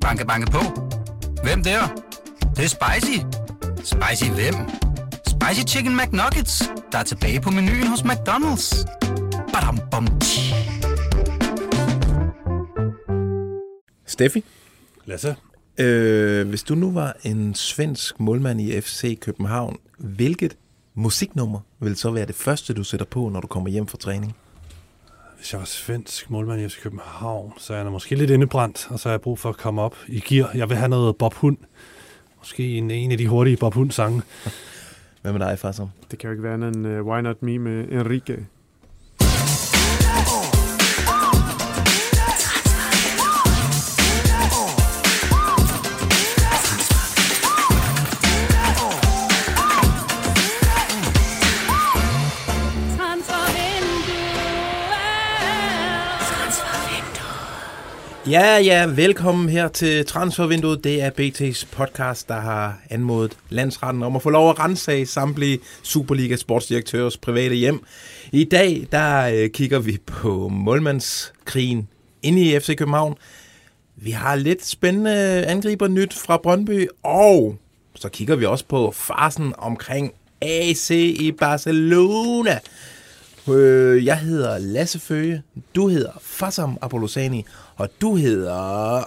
Banke, banke på. Hvem der? Det, det er spicy. Spicy hvem? Spicy Chicken McNuggets, der er tilbage på menuen hos McDonald's. Badum, bom, tji. Steffi, Lasse? øh, hvis du nu var en svensk målmand i FC København, hvilket musiknummer vil så være det første, du sætter på, når du kommer hjem fra træning? Hvis jeg var svensk målmand i FC København, så er jeg måske lidt indebrændt, og så har jeg brug for at komme op i gear. Jeg vil have noget Bob Hund. Måske en, en af de hurtige Bob Hund-sange. Hvad med dig, far som? Det kan jo ikke være andet end uh, Why Not Me med Enrique. Ja, ja, velkommen her til Transfervinduet. Det er BT's podcast, der har anmodet landsretten om at få lov at rensage samtlige Superliga sportsdirektørers private hjem. I dag, der øh, kigger vi på målmandskrigen inde i FC København. Vi har lidt spændende angriber nyt fra Brøndby, og så kigger vi også på farsen omkring AC i Barcelona. Øh, jeg hedder Lasse Føge, du hedder Fassam Apollosani, og du hedder...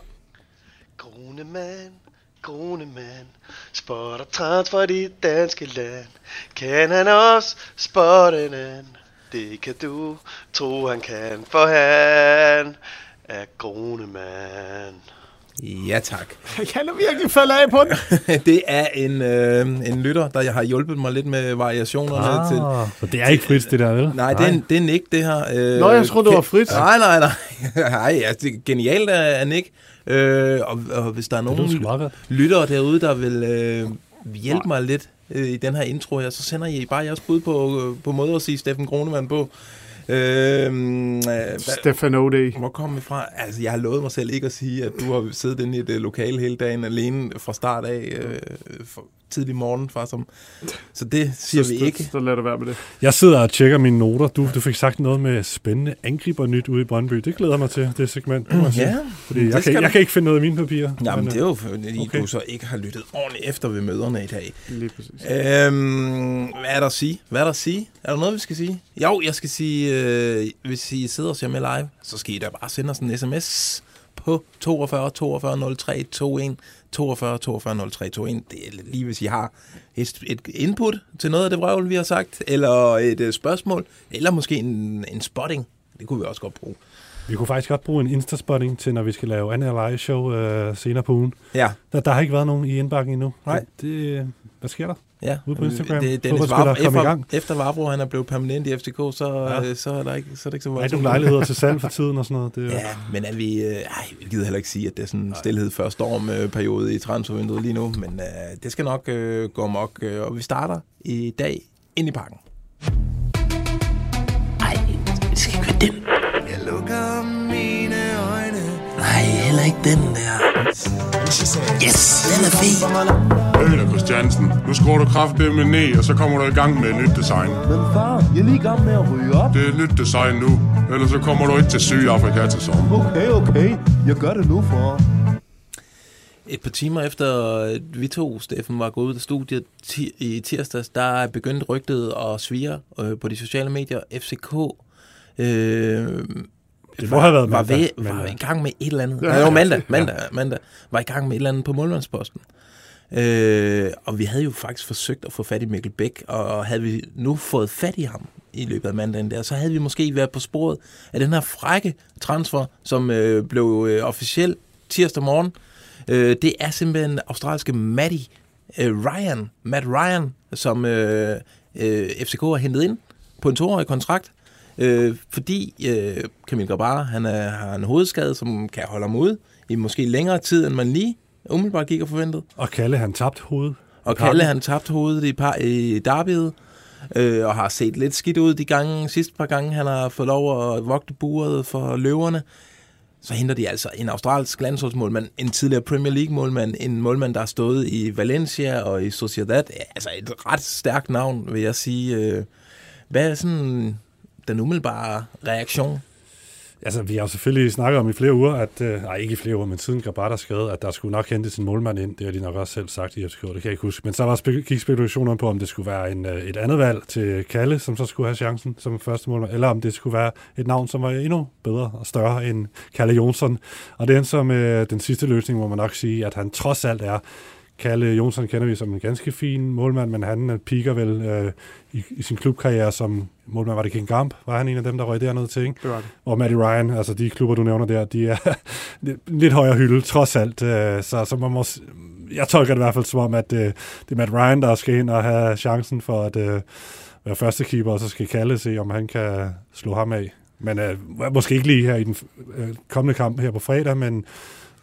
Grunemand, Grunemand, spotter og transfer dit danske land. Kan han også spotte en anden? Det kan du tro, han kan, for han er Grunemand. Ja tak. Jeg kan da virkelig falde af på den. Det er en, øh, en lytter, der har hjulpet mig lidt med variationerne ah. til... så det er ikke frit, det der, vel? Nej, det er, det er Nick, det her. Øh, Nå, jeg troede, det var frit. Nej, nej, nej. Nej, altså, det er genialt af Nick. Øh, og, og hvis der er nogen lyttere derude, der vil øh, hjælpe mig lidt øh, i den her intro her, så sender I bare jeres bud på, øh, på måde at sige Steffen Kronemann på. Øh, øh, hvad- Stefan O'Day. hvor kom vi fra? Altså, jeg har lovet mig selv ikke at sige, at du har siddet inde i et øh, lokale hele dagen alene fra start af, øh, for tidlig morgen, far som. Så det siger vi ikke. Så, så lad det være med det. Jeg sidder og tjekker mine noter. Du, du fik sagt noget med spændende angriber nyt ude i Brøndby. Det glæder mig til, det segment. det jeg sige. Ja, Fordi det jeg, kan, du. jeg kan ikke finde noget i mine papirer. Jamen, Men, det er jo fordi, Okay. du så ikke har lyttet ordentligt efter ved møderne i dag. Lige præcis. Øhm, hvad er der at sige? Hvad er der at sige? Er der noget, vi skal sige? Jo, jeg skal sige, øh, hvis I sidder og ser med live, så skal I da bare sende os en sms på 42 42 03 21 42 42 03 21. Det er lige, hvis I har et, et input til noget af det vrøvl, vi har sagt, eller et uh, spørgsmål, eller måske en, en spotting. Det kunne vi også godt bruge. Vi kunne faktisk godt bruge en Insta-spotting til, når vi skal lave andet live-show øh, senere på ugen. Ja, Der, der har ikke været nogen i indbakken endnu. Nej. Det, hvad sker der? Ja. Ude på Instagram. Det, Dennis Varbro, kom i efter, gang. efter Varbro, han er blevet permanent i FCK, så, Ja. ja. så, er, der ikke, så er det ikke så Der er nogen lejligheder til salg for tiden og sådan noget. Det, Ja, men er vi... Øh, ej, vi gider heller ikke sige, at det er sådan en stillhed før storm øh, periode i transfervinduet lige nu, men øh, det skal nok øh, gå mok, øh, og vi starter i dag ind i parken. Nej, det skal ikke være den. Jeg lukker heller ikke den der. Yes, den er fed. Peter Christiansen, nu skruer du kraftedeme ned, og så kommer du i gang med et nyt design. Men far, jeg er lige i gang med at ryge op. Det er et nyt design nu, ellers så kommer du ikke til Sydafrika til sommer. Okay, okay. Jeg gør det nu, far. Et par timer efter øh, vi to, Steffen, var gået ud af studiet i tirsdags, der er begyndt rygtet at svire øh, på de sociale medier. FCK øh, Det må have været var, mandag, ved, men, var i gang med et eller andet. Ja, Ja, det var mandag, ja. mandag, mandag. Var i gang med et eller andet på målmandsposten. Øh, og vi havde jo faktisk forsøgt at få fat i Mikkel Bæk, og havde vi nu fået fat i ham i løbet af mandagen der, så havde vi måske været på sporet af den her frække transfer, som øh, blev øh, officiel tirsdag morgen. Øh, det er simpelthen australske Matty øh, Ryan, Matt Ryan, som øh, øh, FCK har hentet ind på en toårig kontrakt, øh, fordi øh, Camille Grabara, han er, har en hovedskade, som kan holde ham ude i måske længere tid, end man lige umiddelbart gik og forventede. Og Kalle, han tabt hovedet. Og. Kalle, han tabte hovedet i, par, i derbyet, øh, og har set lidt skidt ud de gange, sidste par gange, han har fået lov at vogte buret for løverne. Så henter de altså en australsk landsholdsmålmand, en tidligere Premier League-målmand, en målmand, der har stået i Valencia og i Sociedad. Altså et ret stærkt navn, vil jeg sige. Øh, Hvad er sådan den umiddelbare reaktion? Altså, vi har selvfølgelig snakket om i flere uger, at, øh, nej, ikke i flere uger, men siden Grabata skrev, at der skulle nok hentes en målmand ind. Det har de nok også selv sagt i FCK, det kan jeg ikke huske. Men så var spe- gik spekulationer på, om det skulle være en, øh, et andet valg til Kalle, som så skulle have chancen som første målmand, eller om det skulle være et navn, som var endnu bedre og større end Kalle Jonsson. Og det er som øh, den sidste løsning, må man nok sige, at han trods alt er Kalle Jonsson kender vi som en ganske fin målmand, men han piker vel øh, i, i sin klubkarriere som målmand. Var det King Gamp? Var han en af dem, der røg derned til, ikke? Det var det. Og Matty Ryan, altså de klubber, du nævner der, de er lidt- højere hylde, trods alt. øh, Så, så man må, jeg tolker det i hvert fald som om, at øh, det er Matt Ryan, der skal ind og have chancen for at øh, være første keeper, og så skal Kalle se, om han kan slå ham af. Men øh, måske ikke lige her i den øh, kommende kamp her på fredag, men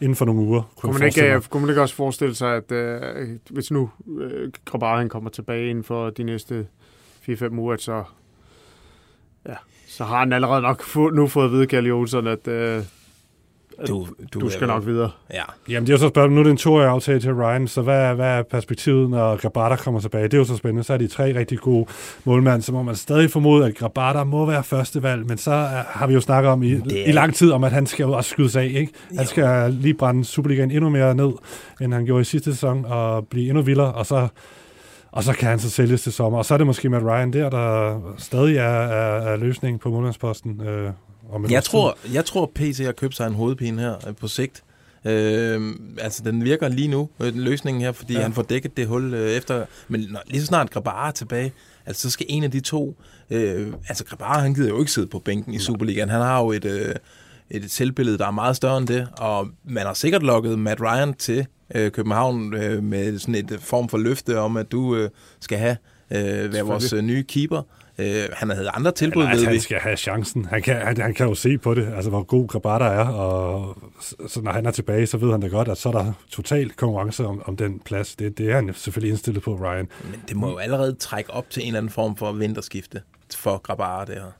inden for nogle uger. Kunne jeg man, ikke, øh, kunne man ikke også forestille sig, at øh, hvis nu øh, Grabar han kommer tilbage inden for de næste 4-5 uger, at så, ja, så har han allerede nok få, nu fået at vide, Kalle Olsen, at øh, Du, du, er skal jo- nok videre. Ja, Jamen, det er jo så spørgsmålet. Nu er det en toårig aftale til Ryan, så hvad, er- hvad er perspektivet, når Grabata kommer tilbage? Det er jo så spændende. Så er de tre rigtig gode målmænd, så må man stadig formode, at Grabata må være første valg, men så er, har vi jo snakket om i, er- i lang tid, om at han skal jo også skydes af, ikke? Han skal lige brænde Superligaen endnu mere ned, end han gjorde i sidste sæson, og blive endnu vildere, og så og så kan han så sælges til sommer. Og så er det måske Matt Ryan der, der stadig er, er, er løsningen på målmandsposten. Øh, et Jeg tror, jeg tror PC har købt sig en hovedpine her øh, på sigt. Øh, altså, den virker lige nu, øh, den løsningen her, fordi Ja. han får dækket det hul øh, efter. Men når, lige så snart Grabara er tilbage, altså, så skal en af de to... Øh, altså, Grabara, han gider jo ikke sidde på bænken i Superligaen. Han har jo et, øh, et selvbillede, der er meget større end det, og man har sikkert lukket Matt Ryan til øh, København øh, med sådan et øh, form for løfte om, at du øh, skal have øh, være vores øh, nye keeper. Øh, han havde andre tilbud, Eller, altså, ved vi. han skal have chancen. Han kan, han, han kan jo se på det, altså hvor god Grabata er, og så, når han er tilbage, så ved han da godt, at så er der total konkurrence om, om den plads. Det, det er han selvfølgelig indstillet på, Ryan. Men det må jo allerede trække op til en eller anden form for vinterskifte for Grabara, det her.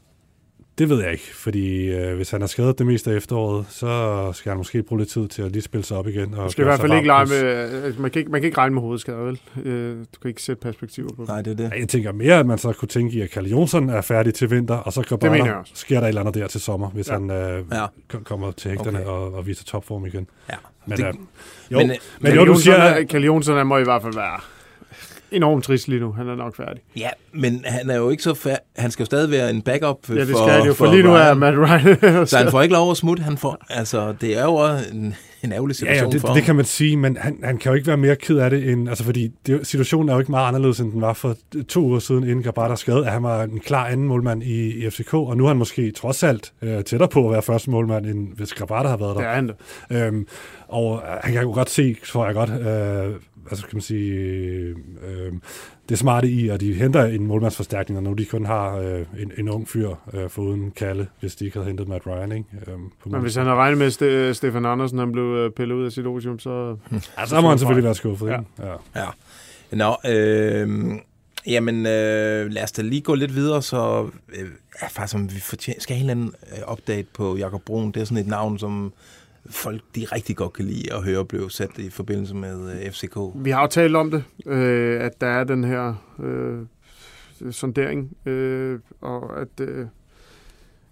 Det ved jeg ikke, fordi øh, hvis han har skadet det meste af efteråret, så skal han måske bruge lidt tid til at lige spille sig op igen. Og Man skal i hvert fald ikke lege med... altså, Man kan ikke, man kan ikke regne med hovedskader, vel? Øh, Du kan ikke sætte perspektiver på det. Nej, det er det. Jeg tænker mere, at man så kunne tænke i, at Kalle Jonsson er færdig til vinter, og så også. sker der et eller andet der til sommer, hvis Ja. han øh, Ja. kommer til hægterne Okay. og, og viser topform igen. Ja. Men, Det- øh, jo, men, men, øh, men Kalle jo, du Jonsson, siger, er, Kalle Jonsson han må i hvert fald være enormt trist lige nu. Han er nok færdig. Ja, men han er jo ikke så færdig. Han skal jo stadig være en backup Ja, det for, skal han jo, for lige nu er Matt Ryan... Så han får ikke lov at smutte. Han får, altså, det er jo også en, en ærgerlig Ja, situation ja det, for det ham. kan man sige, men han, han kan jo ikke være mere ked af det, end, altså fordi det, situationen er jo ikke meget anderledes, end den var for to uger siden, inden Grabata skade, at han var en klar anden målmand i, i FCK, og nu er han måske trods alt øh, tættere på at være første målmand, end hvis Grabata har været der. Det er han da. Øhm, og øh, han kan jo godt se, tror jeg godt, øh, altså kan man sige, øh, øh, det smarte i, at de henter en målmandsforstærkning, og nu de kun har øh, en, en ung fyr øh, foruden Kalle, hvis de ikke havde hentet Matt Ryan, ikke? Øhm, på Men hvis han har regnet med, at Ste- Stefan Andersen han blev øh, pillet ud af sit odium, så... ja, så må han selvfølgelig være skuffet, Ja. ikke? Ja. Ja. Nå, øh, jamen øh, lad os da lige gå lidt videre, så øh, ja, faktisk om vi fortjener, skal have en eller anden øh, update på Jakob Brun. Det er sådan et navn, som folk de rigtig godt kan lide at høre blev sat i forbindelse med øh, FCK. Vi har jo talt om det, øh, at der er den her øh, sondering, øh, og at, øh,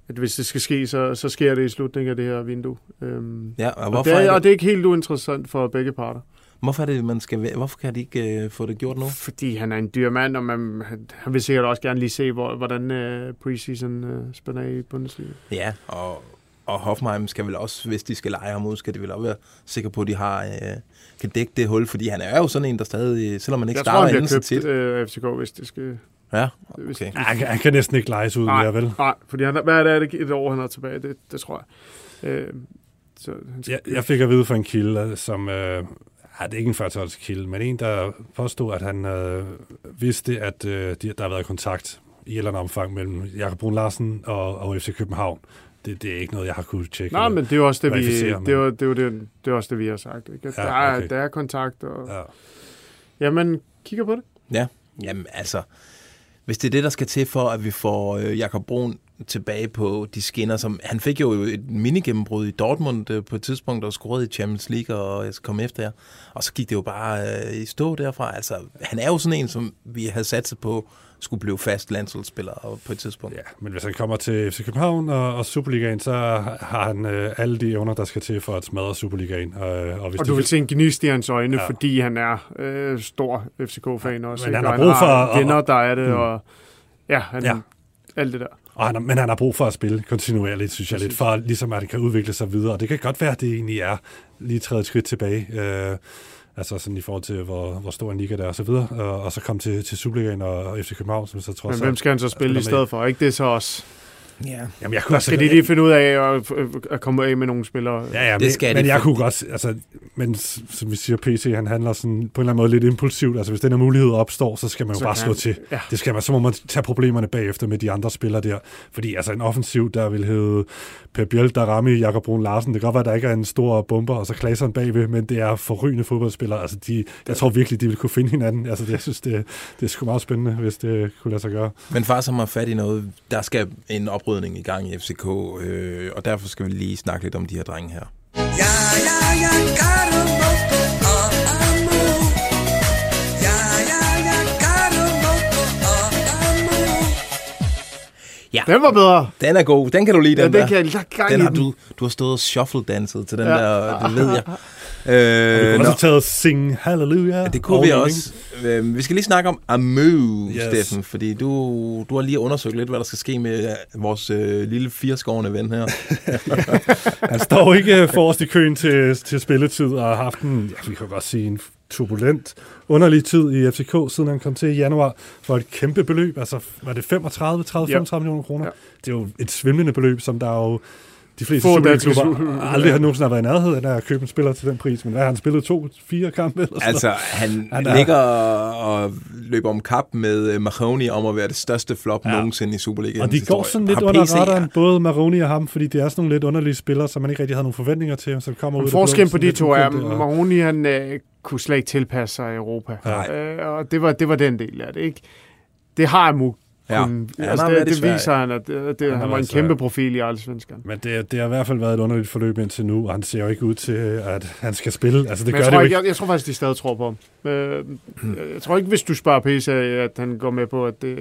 at hvis det skal ske, så, så sker det i slutningen af det her vindue. Øhm, Ja, og og, hvorfor, det er, er og det, det er ikke helt uinteressant for begge parter, hvorfor er det, man skal, hvorfor kan de ikke øh, få det gjort nu? fordi han er en dyr mand, og man, han, vil sikkert også gerne lige se, hvor, hvordan øh, preseason øh, spænder i Bundesliga. Ja, og, og Hoffenheim skal vel også, hvis de skal lege ham ud, skal de vel også være sikre på, at de har, øh, kan dække det hul, fordi han er jo sådan en, der stadig, selvom man ikke Jeg tror, starter han inden bliver så købt tit. øh, FCK, hvis det skal... Ja, Hvis, okay. Ja, han, kan- han kan næsten ikke lejes ud Nej. mere, vel? Nej, fordi han, hvad er det, et år, han er tilbage? Det, det tror jeg. Øh, så han skal, Jeg, jeg fik at vide fra en kilde, som... Øh, ja, det er ikke en førtøjskilde, men en, der påstod, at han øh, vidste, at øh, de, der har været kontakt i et eller andet omfang mellem Jakob Brun Larsen og, og FC København. Det, det er ikke noget, jeg har kunnet tjekke. Nej, men det er jo også det, vi, det er, jo- det, er jo det, det er også det, vi har sagt. Ikke? At Ja, der, er, okay. der er kontakt, og Ja. ja, man kigger på det. Ja, jamen altså, hvis det er det, der skal til for, at vi får øh, Jakob Brun tilbage på de skinner, som han fik jo et minigennembrud i Dortmund øh, på et tidspunkt, og scorede i Champions League, og jeg skal komme efter jer. Og så gik det jo bare øh, i stå derfra. Altså, han er jo sådan en, som vi havde satset på, skulle blive fast landsholdsspiller på et tidspunkt. Ja, men hvis han kommer til FC København og, og Superligaen, så har han øh, alle de evner, der skal til for at smadre Superligaen. Øh, og, hvis og du vil se en gnist i hans øjne, ja. fordi han er øh, stor FCK-fan også. Men han har brug for... venner, der er det, mm. og ja, han, ja. alt det der. Og han, men han har brug for at spille kontinuerligt, synes jeg lidt, for ligesom at det kan udvikle sig videre. Og det kan godt være, at det egentlig er lige træet skridt tilbage. Øh, altså sådan i forhold til, hvor, hvor stor en liga der er og så videre, og, og så komme til, til Superligaen og FC København, som så trods Men hvem skal han så spille i stedet for? Ikke det så også? Ja. Jamen, jeg kunne altså, skal de lige finde ud af at, at komme af med nogle spillere? Ja, ja, men, det skal men de, jeg kunne godt, altså, men som vi siger, PC, han handler sådan på en eller anden måde lidt impulsivt. Altså, hvis den her mulighed opstår, så skal man jo så bare slå til. Ja. Det skal man, så må man tage problemerne bagefter med de andre spillere der. Fordi altså, en offensiv, der vil hedde Per Bjøl, der rammer Jakob Brun Larsen. Det kan godt være, at der ikke er en stor bomber, og så Klaseren bagved, men det er forrygende fodboldspillere. Altså, de, jeg tror virkelig, de vil kunne finde hinanden. Altså, det, jeg synes, det, det er sgu meget spændende, hvis det kunne lade sig gøre. Men far, som har fat i noget, der skal en oprydning i gang i FCK, øh, og derfor skal vi lige snakke lidt om de her drenge her. Ja, ja, ja, Ja. Den var bedre. Den er god. Den kan du lide, den ja, den der. Kan jeg gang den har du, du har stået og shuffle-danset til den ja. der, det ved jeg. Øh, vi kunne også taget Sing Hallelujah. Ja, det kunne vi også. Øh, vi skal lige snakke om Amu, yes. Steffen, fordi du, du har lige undersøgt lidt, hvad der skal ske med vores øh, lille fireskårende ven her. Han står ikke forrest i køen til, til spilletid og har haft en, ja, vi kan godt sige, en turbulent, underlig tid i FCK, siden han kom til i januar, for et kæmpe beløb. Altså, var det 35, 30, 35 millioner kroner? Ja. Det er jo et svimlende beløb, som der jo de fleste Superliga-klubber aldrig har nogensinde været i nærheden af at købe en spiller til den pris. Men hvad har han spillet? To, fire kampe? Eller sådan altså, han, han er... ligger og løber om kap med øh, Mahoney om at være det største flop ja. nogensinde i Superligaen. Og de går sådan lidt under PC, radaren, ja. både Mahoney og ham, fordi det er sådan nogle lidt underlige spillere, som man ikke rigtig havde nogle forventninger til, som kommer ud Forskellen på de to er, Mahoney han øh, kunne slet ikke tilpasse sig i Europa. Ja. Øh, og det var, det var den del af det, ikke? Det har Amu Ja. Kun, ja, altså, det, det viser han, at det, det, han, han var en kæmpe profil i Allsvenskan. Men det, det har i hvert fald været et underligt forløb indtil nu, og han ser jo ikke ud til, at han skal spille. Altså, det Men gør jeg, tror det ikke, jeg, jeg tror faktisk, de stadig tror på ham. Øh, jeg tror ikke, hvis du spørger PC, at han går med på, at det,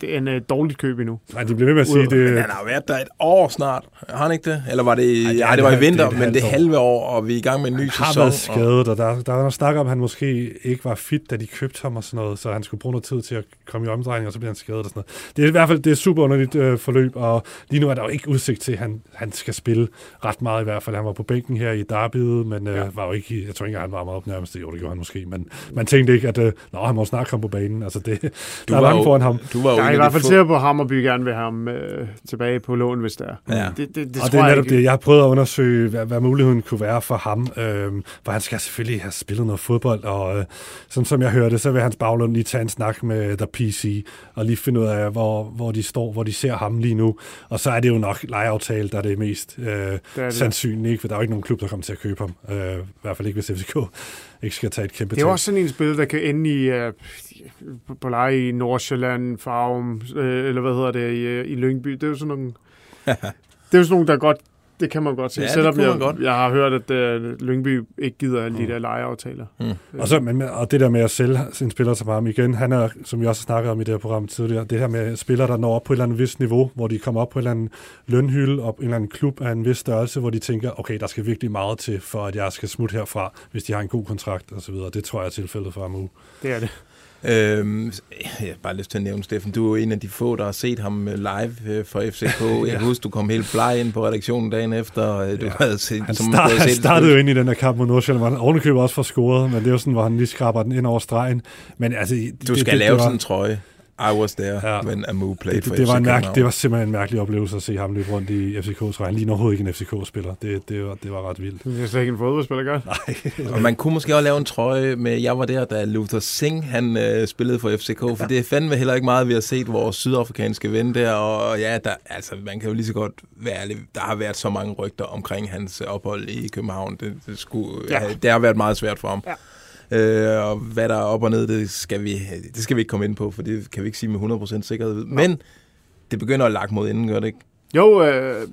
det er en uh, dårligt køb endnu. Nej, de bliver ved med at sige det. Men han har været der et år snart. Har han ikke det? Eller var det, Ej, det, ja, det var i vinter, det men det halve år, og vi er i gang med en ny han sæson. Han har været skadet, og der, der er snak om, at han måske ikke var fit, da de købte ham og sådan noget, så han skulle bruge noget tid til at komme i omdrejning, og så bliver han skadet og sådan noget. Det er i hvert fald det er super underligt øh, forløb, og lige nu er der jo ikke udsigt til, at han, han skal spille ret meget i hvert fald. Han var på bænken her i derbyet, men øh, ja. var jo ikke, jeg tror ikke, han var meget op nærmest. Jo, det gjorde han måske, men man tænkte ikke, at øh, nå, han må snart komme på banen. Altså, det, du der er langt foran ham. Du var er i hvert fald sikker på, Hammerby gerne vil have ham øh, tilbage på lån, hvis det er. Ja. Det, det, det og det er netop det. Jeg har prøvet at undersøge, hvad, hvad muligheden kunne være for ham. Øh, for han skal selvfølgelig have spillet noget fodbold, og øh, som, som jeg hørte, så vil hans baglund lige tage en snak med The PC, og lige finde ud af, hvor, hvor de står, hvor de ser ham lige nu. Og så er det jo nok lejeaftale, der er det mest øh, det er det. sandsynligt, ikke? for der er jo ikke nogen klub, der kommer til at købe ham. Øh, I hvert fald ikke, hvis FCK ikke skal tage et kæmpe Det er også sådan en spil, der kan ende i uh, på leje i Nordsjælland, Farum, øh, eller hvad hedder det, i, øh, i Lyngby. Det er jo sådan nogle... det er jo sådan nogle, der godt det kan man godt se. Ja, Selvom jeg, godt. jeg har hørt, at uh, Lyngby ikke gider alle mm. de der lejeaftaler. Mm. Øh. Og, så, men, og det der med at sælge sin spiller som ham igen, han er, som vi også har snakket om i det her program tidligere, det her med spillere, der når op på et eller andet vis niveau, hvor de kommer op på en eller anden lønhylde, og en eller anden klub af en vis størrelse, hvor de tænker, okay, der skal virkelig meget til, for at jeg skal smutte herfra, hvis de har en god kontrakt osv. Det tror jeg er tilfældet for Amu. Det er det. Øhm, jeg har bare lyst til at nævne, Steffen, du er en af de få, der har set ham øh, live øh, for FCK. ja. Jeg husker, du kom helt bleg ind på redaktionen dagen efter. Øh, du ja. havde set, han, som start, han startede jo ind i den her kamp mod Nordsjælland, hvor han ovenikøbet også for scoret, men det jo sådan, hvor han lige skraber den ind over stregen. Men altså, du det, skal det, lave det var, sådan en trøje. I was there, ja. when Amu played det, for det, FC var en mærke, det var simpelthen en mærkelig oplevelse at se ham løbe rundt i FCK's. Han ligner overhovedet ikke en FCK-spiller. Det, det, var, det var ret vildt. Det er slet ikke en fodboldspiller, gør. Nej. og man kunne måske også lave en trøje med, jeg var der, da Luther Singh han, øh, spillede for FCK, for ja. det er fandme heller ikke meget, vi har set vores sydafrikanske ven der, og ja, der, altså, man kan jo lige så godt være ærlig. Der har været så mange rygter omkring hans ophold i København. Det, det, skulle, ja. det har været meget svært for ham. Ja. Øh, og hvad der er op og ned, det skal, vi, det skal vi ikke komme ind på, for det kan vi ikke sige med 100% sikkerhed. Men det begynder at lagt mod inden, gør det ikke? Jo, øh,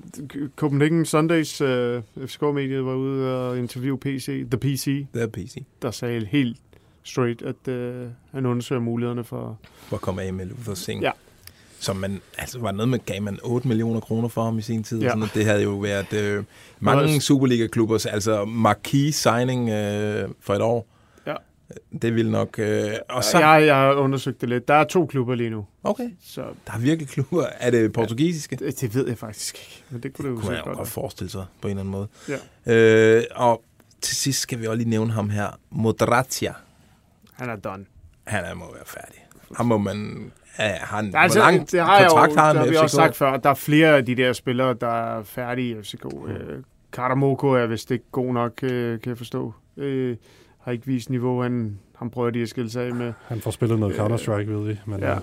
Copenhagen Sundays øh, FCK-mediet var ude og interviewe PC, The PC, er PC. der sagde helt straight, at øh, han undersøger mulighederne for... For at komme af med Luther Singh. Ja. Som man, altså var noget med, gav man 8 millioner kroner for ham i sin tid. Ja. Sådan, det havde jo været øh, mange Superliga-klubbers, altså marquee signing øh, for et år. Ja. Det ville nok... Øh, og så. Jeg, jeg har undersøgt det lidt. Der er to klubber lige nu, okay, så der er virkelig klubber. Er det portugisiske? det, det ved jeg faktisk ikke. Men det kunne det kunne jo godt godt forestille sig på en eller anden måde. Ja. Øh, og til sidst skal vi også lige nævne ham her. Moderatia. være. Han er done. Han er, må være færdig. Ham må man... Ja, han, Der er altså, hvor lang det har jeg jo, kontrakt har han det har med vi FCK? også sagt før. Der er flere af de der spillere, der er færdige i FCK. Mm. Øh, Karamoko er vist ikke god nok, øh, kan jeg forstå. Øh, har ikke vist niveau. Han, han prøver de at skille sig af med. Han får spillet noget Counter-Strike, ved vi. Men, Ja. øh,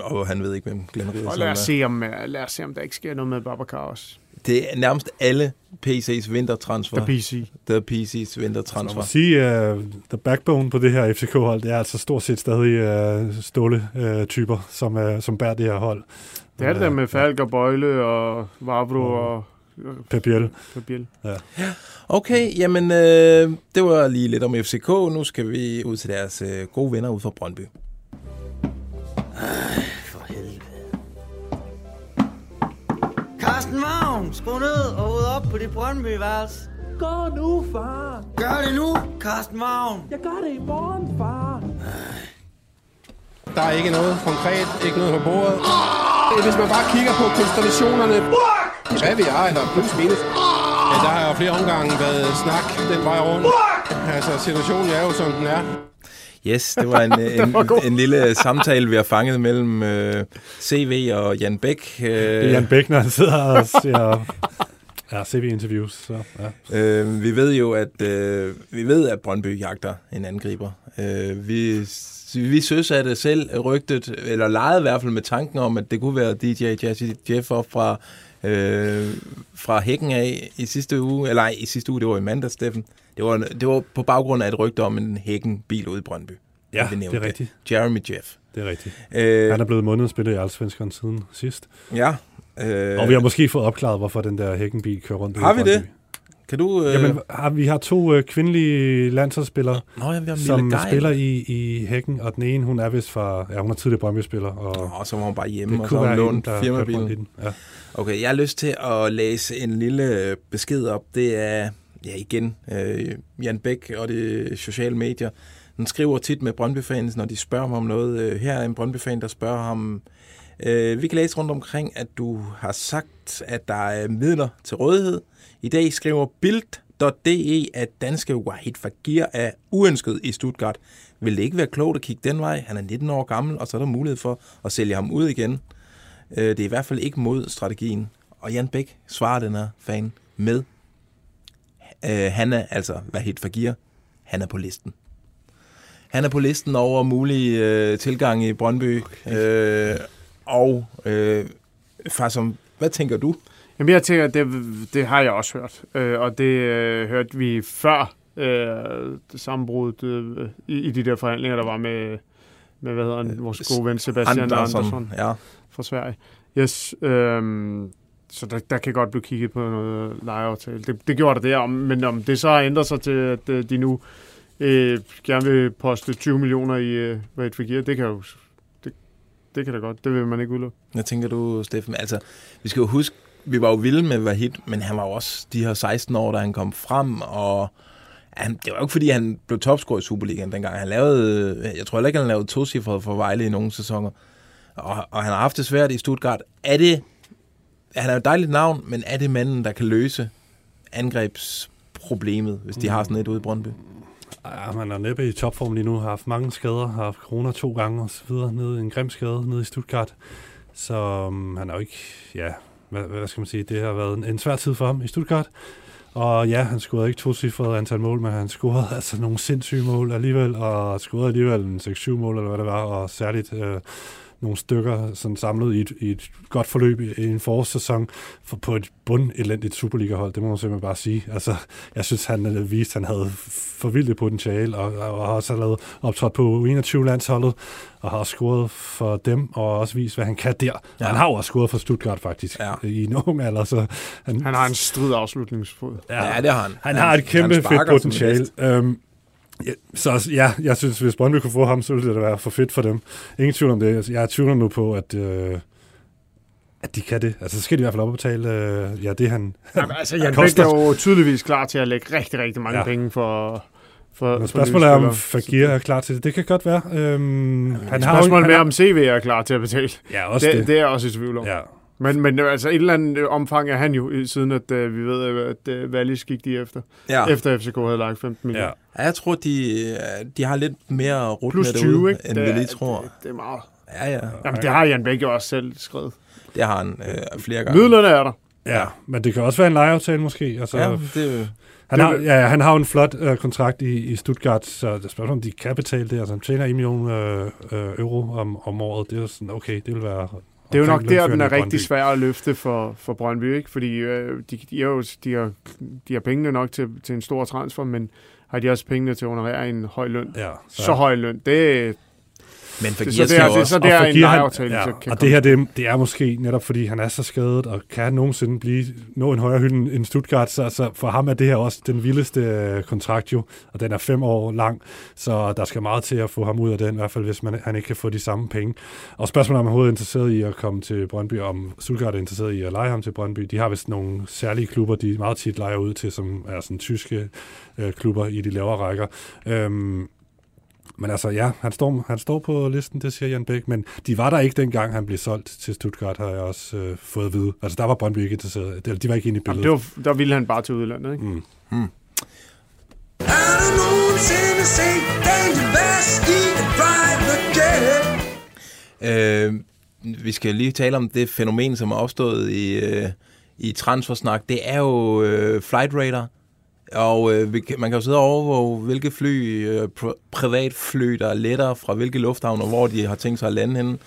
Og han ved ikke, hvem Glenn Og Riddersson lad os, se, om, øh, lad os se, om der ikke sker noget med Babacar også. Det er nærmest alle PC's vintertransfer. The PC. The PC's Altså, vintertransfer. må sige, uh, the backbone på det her FCK-hold, det er altså stort set stadig uh, ståle-typer, som, uh, som bærer det her hold. Det er det der med Falk og Bøjle og Vavro Og- og Per Biel. Fabiel. Okay, jamen øh, det var lige lidt om FCK. Nu skal vi ud til deres øh, gode venner ud fra Brøndby. For helvede. Carsten Vagn, skru ned og ud op på dit Brøndby-værelse. Gå nu, far. Gør det nu, Carsten Vagn. Jeg gør det i morgen, far. Der er ikke noget konkret, ikke noget på bordet. Hvis man bare kigger på konstellationerne, hvad vi er, eller plus minus, ja, der har jo flere omgange været snak den vej rundt. Altså, situationen er jo, som den er. Yes, det var en, øh, en, en lille samtale, vi har fanget mellem øh, CV og Jan Bæk. Øh, Det er Jan Bæk, når han sidder og ser ja, CV-interviews. Så, ja. Øh, vi ved jo, at øh, vi ved, at Brøndby jagter en angriber. Øh, vi, vi synes, at det selv rygtet, eller legede i hvert fald med tanken om, at det kunne være DJ Jazzy Jeff op fra, øh, fra hækken af i sidste uge. Eller ej, i sidste uge, det var i mandag, Steffen. Det var, det var på baggrund af et rygte om en hækken-bil ude i Brøndby. Ja, det nævnte er rigtigt. Jeremy Jeff. Det er rigtigt. Øh, Han er blevet månedsspiller i Allsvenskeren siden sidst. Ja. Øh, Og vi har måske fået opklaret, hvorfor den der hækkenbil kører rundt. Har vi Brøndby. det? Kan du... Øh, Jamen, har, vi har to øh, kvindelige landsholdsspillere, Nå, ja, som Geil. spiller i, i hækken, og den ene, hun er vist fra, ja, hun er tidligere Brøndby-spiller, og Nå, så var hun bare hjemme, det og så har hun lånt firmabilen. Ja. Okay, jeg har lyst til at læse en lille besked op. Det er, ja igen, øh, Jan Bæk og de sociale medier. Den skriver tit med Brøndby-fans, når de spørger ham om noget. Øh, Her er en Brøndby-fan, der spørger ham, øh, vi kan læse rundt omkring, at du har sagt, at der er midler til rådighed. I dag skriver Bild.de, at danske Wahid Fagir er uønsket i Stuttgart. Vil det ikke være klogt at kigge den vej? Han er 19 år gammel, og så er der mulighed for at sælge ham ud igen. Øh, Det er i hvert fald ikke mod strategien. Og Jan Bæk svarer den her fan med, øh, han er altså Wahid Fagir, han er på listen. Han er på listen over mulige øh, tilgange i Brøndby. Øh, og øh, far, som, hvad tænker du? Jamen, jeg tænker, det, det har jeg også hørt. Øh, og det øh, hørte vi før øh, det sammenbrud øh, i, i de der forhandlinger, der var med, med hvad hedder han, vores gode ven Sebastian Andersson, Andersson Ja. fra Sverige. Yes, øh, så der, der kan godt blive kigget på noget lejeaftale. Det, det gjorde det der, men om det så har ændret sig til, at øh, de nu øh, gerne vil poste 20 millioner i øh, hvad et figure, det kan jo det, kan da godt, det vil man ikke udelukke. Hvad tænker du, Steffen? Altså, vi skal jo huske, vi var jo vilde med Wahid, men han var jo også de her 16 år, da han kom frem, og han, det var jo ikke, fordi han blev topscorer i Superligaen dengang. Han lavede, jeg tror heller ikke, han lavede to cifre for Vejle i nogle sæsoner. Og, og han har haft det svært i Stuttgart. Er det, han er jo et dejligt navn, men er det manden, der kan løse angrebsproblemet, hvis de har sådan et ude i Brøndby? Ja, man er næppe i topform lige nu, har haft mange skader, har haft corona to gange og så videre, nede i en grim skade nede i Stuttgart. Så um, han er jo ikke, ja, hvad, hvad skal man sige, det har været en, en svær tid for ham i Stuttgart. Og ja, han scorede ikke to cifrede antal mål, men han scorede altså nogle sindssyge mål alligevel, og scorede alligevel en 6-7 mål, eller hvad det var, og særligt øh, nogle stykker sådan samlet i et, i et godt forløb i, en forårssæson for, på et bundelendigt Superliga-hold, det må man simpelthen bare sige. Altså, jeg synes, han øh, viste, at han havde for vildt potentiale, og, og har også lavet optrådt på 21-landsholdet, og har scoret for dem, og også vist, hvad han kan der. Ja. Han har jo også scoret for Stuttgart, faktisk, ja. i en ung alder. Så han, han har en strid afslutningsfod. Ja, ja, det har han. Han, han har et kæmpe fedt potentiale. Øhm, Ja, så ja, jeg synes, hvis Brøndby kunne få ham, så ville det være for fedt for dem. Ingen tvivl om det. Jeg tvivler nu på, at, øh, at de kan det. Altså, så skal de i hvert fald op og betale øh, ja, det, han, Jamen, altså, Jan Bæk er jo tydeligvis klar til at lægge rigtig, rigtig mange ja. penge for, for, Men spørgsmålet er, om Fagir er klar til det. Det kan godt være. Øhm, ja, han har spørgsmålet er, om CV er klar til at betale. Ja, også det. Det, det er også i tvivl om. Ja. Men, men altså et eller andet omfang er han jo, siden at uh, vi ved, at uh, Wallis gik de efter. Ja. Efter FCK havde lagt 15 millioner. Ja. Ja, jeg tror, de, de har lidt mere rutt Plus med 20, derude, ikke? end det, vi lige tror. Det, det er meget. Ja, ja. Jamen, det har Jan Bæk jo også selv skrevet. Det har han øh, flere gange. Midlerne er der. Ja, men det kan også være en lejeaftale måske. Altså, ja, det, han, har, ja, han har jo en flot øh, kontrakt i, i Stuttgart, så det spørger om de kan betale det. Altså, han tjener 1 million øh, øh, euro om, om året. Det er jo sådan, okay, det vil være... Det er jo nok der, den er rigtig svær at løfte for, for Brøndby, ikke? Fordi øh, de, de, er jo, de, har, de har pengene nok til, til en stor transfer, men har de også pengene til at honorere en høj løn? Ja, så, så høj løn, det, men for det, så det er, det, så det er en lejeaftale, ja, så kan Og det her, det, det er måske netop, fordi han er så skadet, og kan han nogensinde blive, nå en højere hylde end Stuttgart, så, så for ham er det her også den vildeste øh, kontrakt jo, og den er fem år lang, så der skal meget til at få ham ud af den, i hvert fald hvis man, han ikke kan få de samme penge. Og spørgsmålet er, om han overhovedet er interesseret i at komme til Brøndby, om Stuttgart er interesseret i at lege ham til Brøndby. De har vist nogle særlige klubber, de meget tit leger ud til, som er sådan tyske øh, klubber i de lavere rækker. Øhm, men altså, ja, han står, han står på listen, det siger Jan Bæk, men de var der ikke dengang, han blev solgt til Stuttgart, har jeg også øh, fået at vide. Altså, der var Brøndby ikke interesseret. De, de var ikke inde i billedet. Jamen, det var, der ville han bare til udlandet, ikke? Mm. Hmm. Øh, vi skal lige tale om det fænomen, som er opstået i, øh, i transfersnak. Det er jo øh, Flight Radar, og øh, man kan jo sidde og overvåge, hvilke fly, øh, pr- privatfly, der er lettere fra hvilke lufthavne, og hvor de har tænkt sig at lande henne.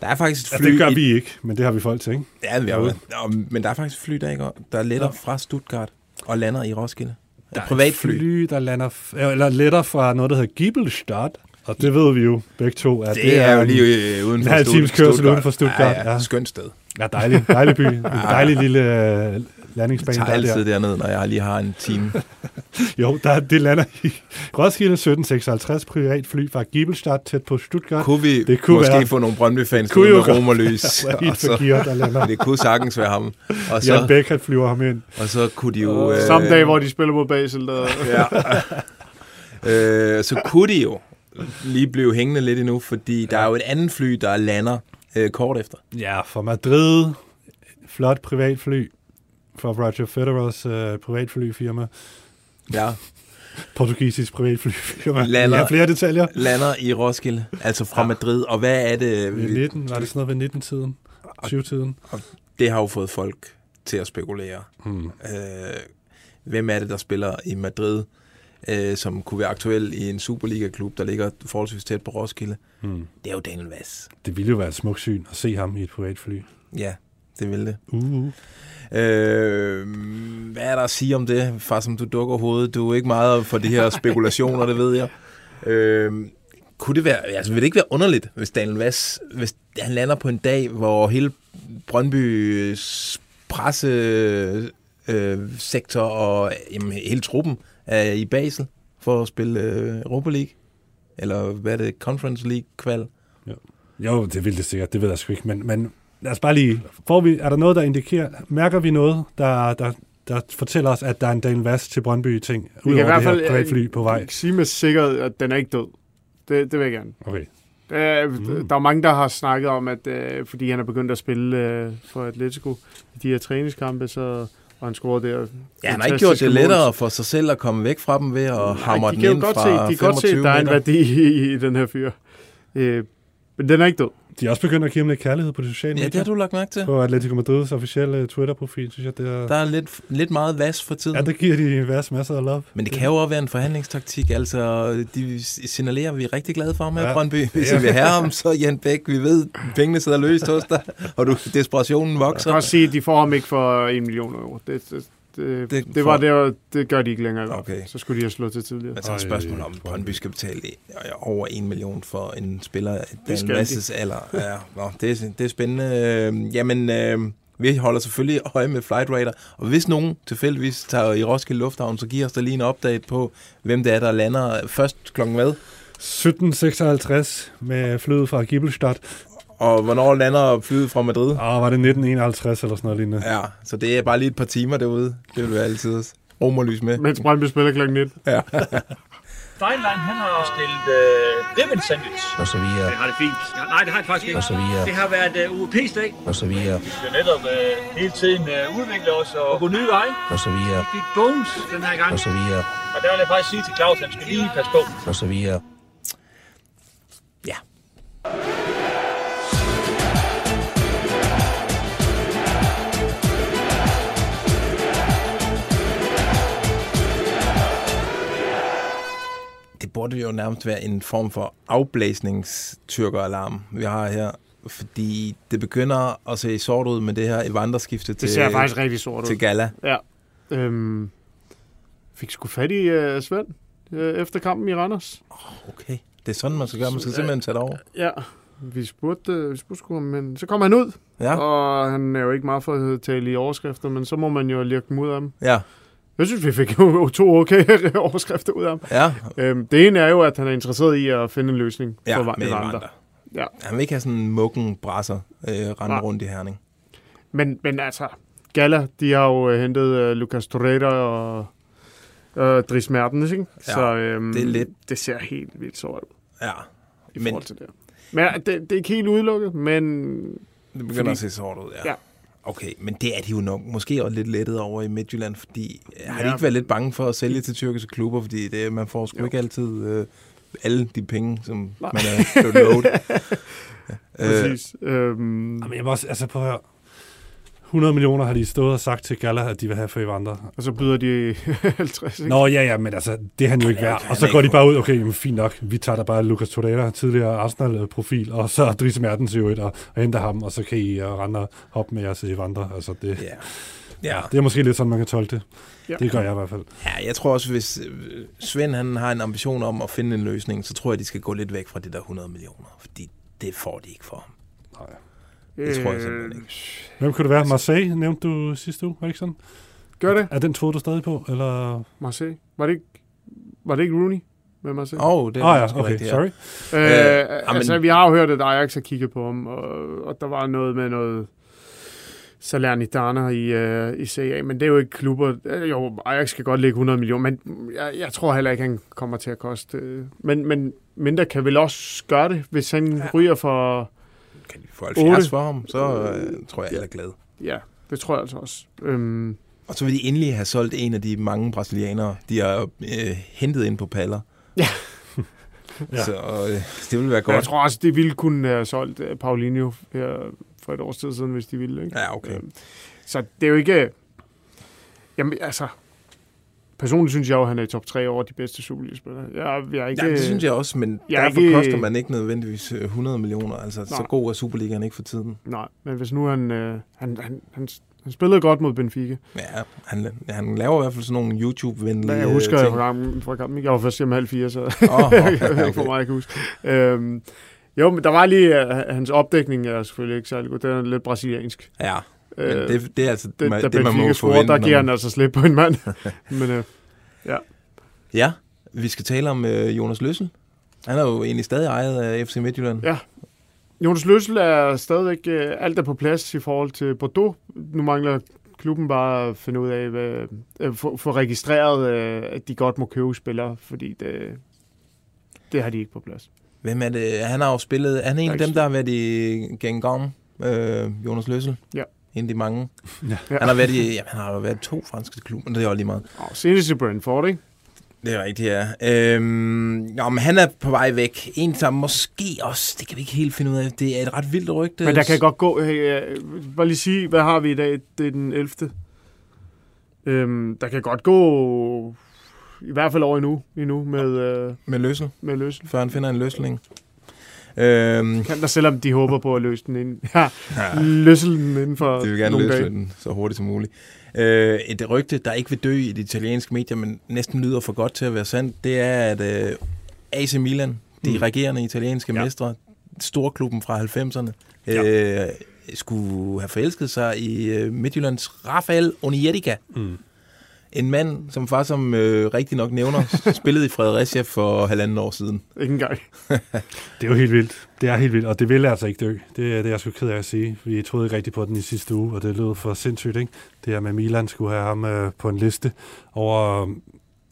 Der er faktisk et fly... Ja, det gør vi ikke, men det har vi folk til, ikke? Ja, vi har, men der er faktisk fly, der, ikke, der letter ja. fra Stuttgart og lander i Roskilde. Der er privatfly. fly, der lander, eller letter fra noget, der hedder Giebelstadt, og det ved vi jo begge to. At det, det er jo lige øh, uden for en halv times kørsel uden for Stuttgart. Ja, ja. Skønt sted. Ja, dejlig, dejlig by. En dejlig lille landingsbane. Jeg tager altid der. derned, når jeg lige har en time. jo, der, det lander i Roskilde 1756 privatfly fra Giebelstadt tæt på Stuttgart. Kunne vi det kunne måske være, få nogle Brøndby-fans med romerlys? Ja, så, gear, der lander. det kunne sagtens være ham. Og så, Jan Bæk, flyver ham ind. Og så kunne de jo... Øh, Samme dag, hvor de spiller mod Basel. Der. ja. øh, så kunne de jo lige blive hængende lidt endnu, fordi ja. der er jo et andet fly, der lander øh, kort efter. Ja, fra Madrid. Flot privatfly fra Roger Federers øh, privatflyfirma. Ja. Portugisisk privatflyfirma. Lander, ja, flere detaljer. Lander i Roskilde, altså fra ja. Madrid. Og hvad er det? Ved 19, var det sådan noget ved 19-tiden? 20-tiden? Og det har jo fået folk til at spekulere. Hmm. Øh, hvem er det, der spiller i Madrid? øh, som kunne være aktuel i en Superliga-klub, der ligger forholdsvis tæt på Roskilde. Hmm. Det er jo Daniel Vass. Det ville jo være et smukt syn at se ham i et privatfly. Ja, det ville det. Uh. Øh, hvad er der at sige om det, far som du dukker hovedet? Du er ikke meget for de her spekulationer, det ved jeg. Øh, kunne det være, altså vil det ikke være underligt, hvis Daniel Vass, hvis han lander på en dag, hvor hele Brøndbys presse øh, og jamen, hele truppen er i Basel for at spille øh, Europa League? Eller hvad er det, Conference League-kval? Jo. jo, det vil det sikkert, det ved jeg sgu ikke, men, men lad os bare lige, får vi, er der noget, der indikerer, mærker vi noget, der, der, der fortæller os, at der er en Daniel Vass til Brøndby-ting, udover det her privatfly på vej? Jeg kan sige med sikkerhed, at den er ikke død. Det, det vil jeg gerne. Okay. Der, mm. der er mange, der har snakket om, at øh, fordi han er begyndt at spille øh, for Atletico i de her træningskampe, så og han scorede der. Ja, han har ikke gjort det lettere for sig selv at komme væk fra dem ved at hamre den ind godt fra se, De kan godt se, at der er en værdi i, i den her fyr. Øh, men den er ikke død. De er også begyndt at give ham lidt kærlighed på de sociale medier. Ja, det har du lagt mærke til. På Atletico Madrids officielle Twitter-profil, synes jeg, det er... Der er lidt, lidt meget vas for tiden. Ja, der giver de vas masser af love. Men det kan jo også være en forhandlingstaktik. Altså, de signalerer, at vi er rigtig glade for ham her, ja. Brøndby. Hvis ja. vi vil have ham, så Jan Bæk, vi ved, pengene sidder løst hos dig, og du, desperationen vokser. Jeg kan også sige, at de får ham ikke for en million euro. Det, det, det, Det det, det var får- det, det gør de ikke længere. Okay. Så skulle de have slået til tidligere. Altså et spørgsmål om, Brøndby skal betale over 1 million for en spiller af Dan. Masses alder. Ja, nå, det, er, det er spændende. Øh, Jamen, øh, vi holder selvfølgelig øje med Flight Radar, og hvis nogen tilfældigvis tager i Roskilde Lufthavn, så giver os da lige en update på, hvem det er, der lander først klokken hvad, 1756 med flyet fra Gibbelstadt. Og hvornår lander flyet fra Madrid. Og var det 1951 eller sådan noget lignende? Ja, så det er bare lige et par timer derude. Det vil være altid romerlys med. Mens Brøndby spiller kl. 19. Ja. Steinlein, han har stillet øh, ribbon sandwich. Og så videre. Det har det fint. Ja, nej, det har det faktisk ikke. Og så videre. Det har været øh, UEP's dag. Og så videre. Vi skal netop øh, hele tiden øh, udvikle os og gå nye veje. Og så videre. Vi fik bones den her gang. Og så videre. Og der vil jeg faktisk sige til Claus, at han skal lige passe på. Og så videre. Ja. Det burde jo nærmest være en form for afblæsningstyrkeralarm, vi har her. Fordi det begynder at se sort ud med det her Evander-skifte til, Det ser faktisk rigtig sort ud. til Gala. Ja. Øhm, fik sgu fat i uh, Svend uh, efter kampen i Randers. Okay, det er sådan, man skal gøre. Man skal simpelthen tage det over. Ja, vi spurgte, uh, vi spurgte sgu men så kom han ud. Ja. Og han er jo ikke meget for at tale i overskrifter, men så må man jo lirke dem ud af ham. Ja, Jeg synes, vi fik jo to okay overskrifter ud af ham. ja. Øhm, det ene er jo, at han er interesseret i at finde en løsning Ja, for med. Evander. Ja. Han vil ikke have sådan en mukken brasser øh, rende Nej. rundt i Herning. Men, men altså, Gala, de har jo øh, hentet uh, Lucas Torreira og uh, Dries Mertens, ikke? Ja, så øhm, det er lidt- det ser helt vildt sort ud Ja, i men forhold til det. Men ja, det, det er ikke helt udelukket, men det begynder fordi- at se sort ud, ja. Ja. Okay, men det er de jo nok måske også lidt lettet over i Midtjylland, fordi ja. har de Ja. ikke været lidt bange for at sælge til tyrkiske klubber, fordi det, man får sgu Jo. ikke altid øh, alle de penge, som Nej. man er blevet lovet. Øh, præcis. Øhm, Jamen, jeg må også, altså på her. 100 millioner har de stået og sagt til Gala, at de vil have for Evander. og så byder de 50, ikke? Nå, ja, ja, men altså, det er han jo ikke værd. Og så går de bare ud, okay, jamen, fint nok, vi tager da bare Lucas Torreira, tidligere Arsenal-profil, og så Dries Mertens i øvrigt, og, og henter ham, og så kan I og rende hoppe med jeres Evander. Altså, det, ja. Ja. det er måske lidt sådan, man kan tolke det. Ja. Det gør jeg i hvert fald. ja, jeg tror også, hvis øh, Svend han har en ambition om at finde en løsning, så tror jeg, de skal gå lidt væk fra det der 100 millioner, fordi det får de ikke for ham. Det tror jeg simpelthen ikke. Hvem kunne det være? Marseille, nævnte du sidste uge, var det ikke sådan? Gør det? Er den troede du stadig på, eller? Marseille. Var det ikke, var det ikke Rooney med Marseille? Åh, oh, det er oh, ja, okay, rigtigt, sorry. Øh, Øh, altså, amen. vi har jo hørt, at Ajax har kigget på ham, og, og der var noget med noget Salernitana i, øh, i CA, men det er jo ikke klubber. Øh, Jo, Ajax skal godt lægge 100 millioner, men jeg, jeg tror heller ikke, han kommer til at koste. øh, Men, men mindre kan vel også gøre det, hvis han ja. ryger for... Kan de få 70 Otte. for ham, så øh, tror jeg, alle er glade. Ja, det tror jeg altså også. Øhm, Og så vil de endelig have solgt en af de mange brasilianere, de har øh, hentet ind på paller. Ja. Ja. Så øh, det vil være men jeg godt. tror også, det ville kunne have solgt øh, Paulinho her for et års tid siden, hvis de ville. Ikke? Ja, okay. Øhm, Så det er jo ikke... Jamen, altså... Personligt synes jeg jo, at han er i top 3 over de bedste Superliga-spillere. Jeg, jeg er ikke... Ja, det synes jeg også, men Jeg er derfor ikke- koster man ikke nødvendigvis øh, 100 millioner. Altså, så Nej. god er Superligaen ikke for tiden. Nej, men hvis nu han... Øh, han, han, han, han spillede godt mod Benfica. Ja, han, han laver i hvert fald sådan nogle YouTube-venlige jeg husker øh, jo fra kampen, fra kampen. Jeg var først hjemme halv fire, så Åh, jeg ved okay. ikke, hvor meget jeg kan huske. Øhm, jo, men der var lige... Uh, hans opdækning er selvfølgelig ikke særlig god. Den er lidt brasiliansk. Ja, men Øh, det, det er altså det, man, det, man må forvente. der giver han altså slip på en mand. men øh, ja, Ja, vi skal tale om øh, Jonas Løssel. Han er jo egentlig stadig ejet af FC Midtjylland. Ja. Jonas Løssel er stadigvæk øh, alt er på plads i forhold til Bordeaux. Nu mangler klubben bare at finde ud af, hvad, øh, få, få registreret, øh, at de godt må købe spillere, fordi det, det har de ikke på plads. Hvem er det? Han har jo spillet... Er han en af er dem, der har været i Gengang? Øh, Jonas Løssel? Ja. En af de mange. Ja. Han har været i... Jamen, han har været to franske klubber, det er jo lige meget. Og senest i Brentford, ikke? Det er rigtigt, ja. Øhm, jo, men han er på vej væk. En, der måske også... Det kan vi ikke helt finde ud af. Det er et ret vildt rygte. Men der kan godt gå... Hey, øh, bare lige sige, hvad har vi i dag? Det er den 11. Øhm, der kan godt gå i hvert fald over endnu, endnu med, øh, Med Løssel, med Løssel. før han finder en løsning. Øhm, Kan der, selvom de håber på at løse den ind. Ja, ja. løse den inden for de vil gerne nogle løse dage. den så hurtigt som muligt. Øh, et rygte, der ikke vil dø i de italienske medier, men næsten lyder for godt til at være sandt, det er, at øh, AC Milan, de Mm. regerende italienske Ja. mestre, storklubben fra 90'erne, Ja. øh, skulle have forelsket sig i øh, Midtjyllands Rafael Oniedica. Mm. En mand, som far som øh, rigtig nok nævner, spillede i Fredericia for halvanden år siden. Ikke engang. Det er jo helt vildt. Det er helt vildt, og det vil altså ikke dø. Det, er- det er jeg sgu ked af at sige. Vi troede ikke rigtigt på den i sidste uge, og det lød for sindssygt, ikke? Det her med Milan skulle have ham øh, på en liste over øh,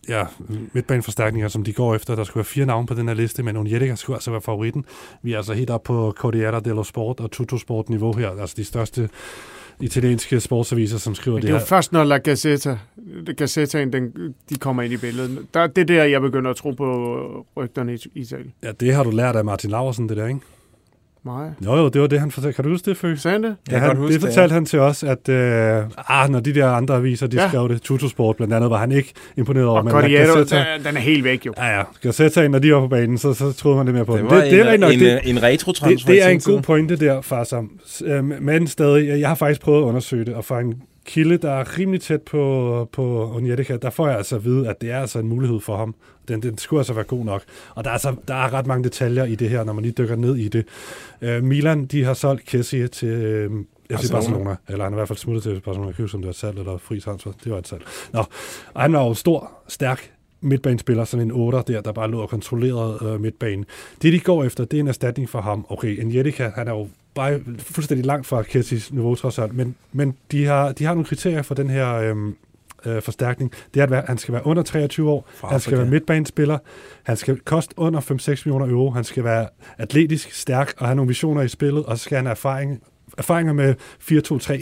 ja, midtbaneforstærkninger, som de går efter. Der skulle være fire navne på den her liste, men Onyetika skulle altså være favoritten. Vi er altså helt op på Cordiata dello Sport og Tutto Sport niveau her, altså de største italienske sportsaviser, som skriver Men det, det er jo først, når La Gazzetta, Gazzettaen, den, de kommer ind i billedet. Der, det er der, jeg begynder at tro på rygterne i Italien. Ja, det har du lært af Martin Laursen, det der, ikke? Nej. Jo, jo, det var det, han fortalte. Kan du huske det, Fø? Sagde det? Ja, han, det fortalte han til os, at øh, ah, når de der andre aviser, de Ja. skrev det, Tutosport blandt andet, var han ikke imponeret over. Og men Cordiero, Gazzetta- den er helt væk jo. Ja, ja. Gazzetta, når de var på banen, så, så troede man det mere på Det dem. var en- er rigtig en- det, en retrotransfer Det, det er en god pointe der, far som. Øh, Men stadig, jeg har faktisk prøvet at undersøge det, og fra en kilde, der er rimelig tæt på, på Onyetika, der får jeg altså at vide, at det er altså en mulighed for ham. Den, den skulle altså være god nok. Og der er, altså, der er ret mange detaljer i det her, når man lige dykker ned i det. Øh, Milan, de har solgt Kessie til øh, FC Barcelona. Eller han er i hvert fald smuttet til Barcelona. Jeg kan huske, om det var et salg eller fri transfer. Det var et salg. Nå, og han var jo stor, stærk midtbanespiller, sådan en 8 der, der bare lå og kontrollerede øh, midtbanen. Det, de går efter, det er en erstatning for ham. Okay, en Jetika, han er jo bare fuldstændig langt fra Kessis niveau trods alt, men, men de, har, de har nogle kriterier for den her øhm, øh, forstærkning. Det er, at være- han skal være under 23 år, Fra han skal Afrika. være midtbanespiller, han skal koste under 5-6 millioner euro, han skal være atletisk, stærk og have nogle visioner i spillet, og så skal han have erfaring, erfaringer med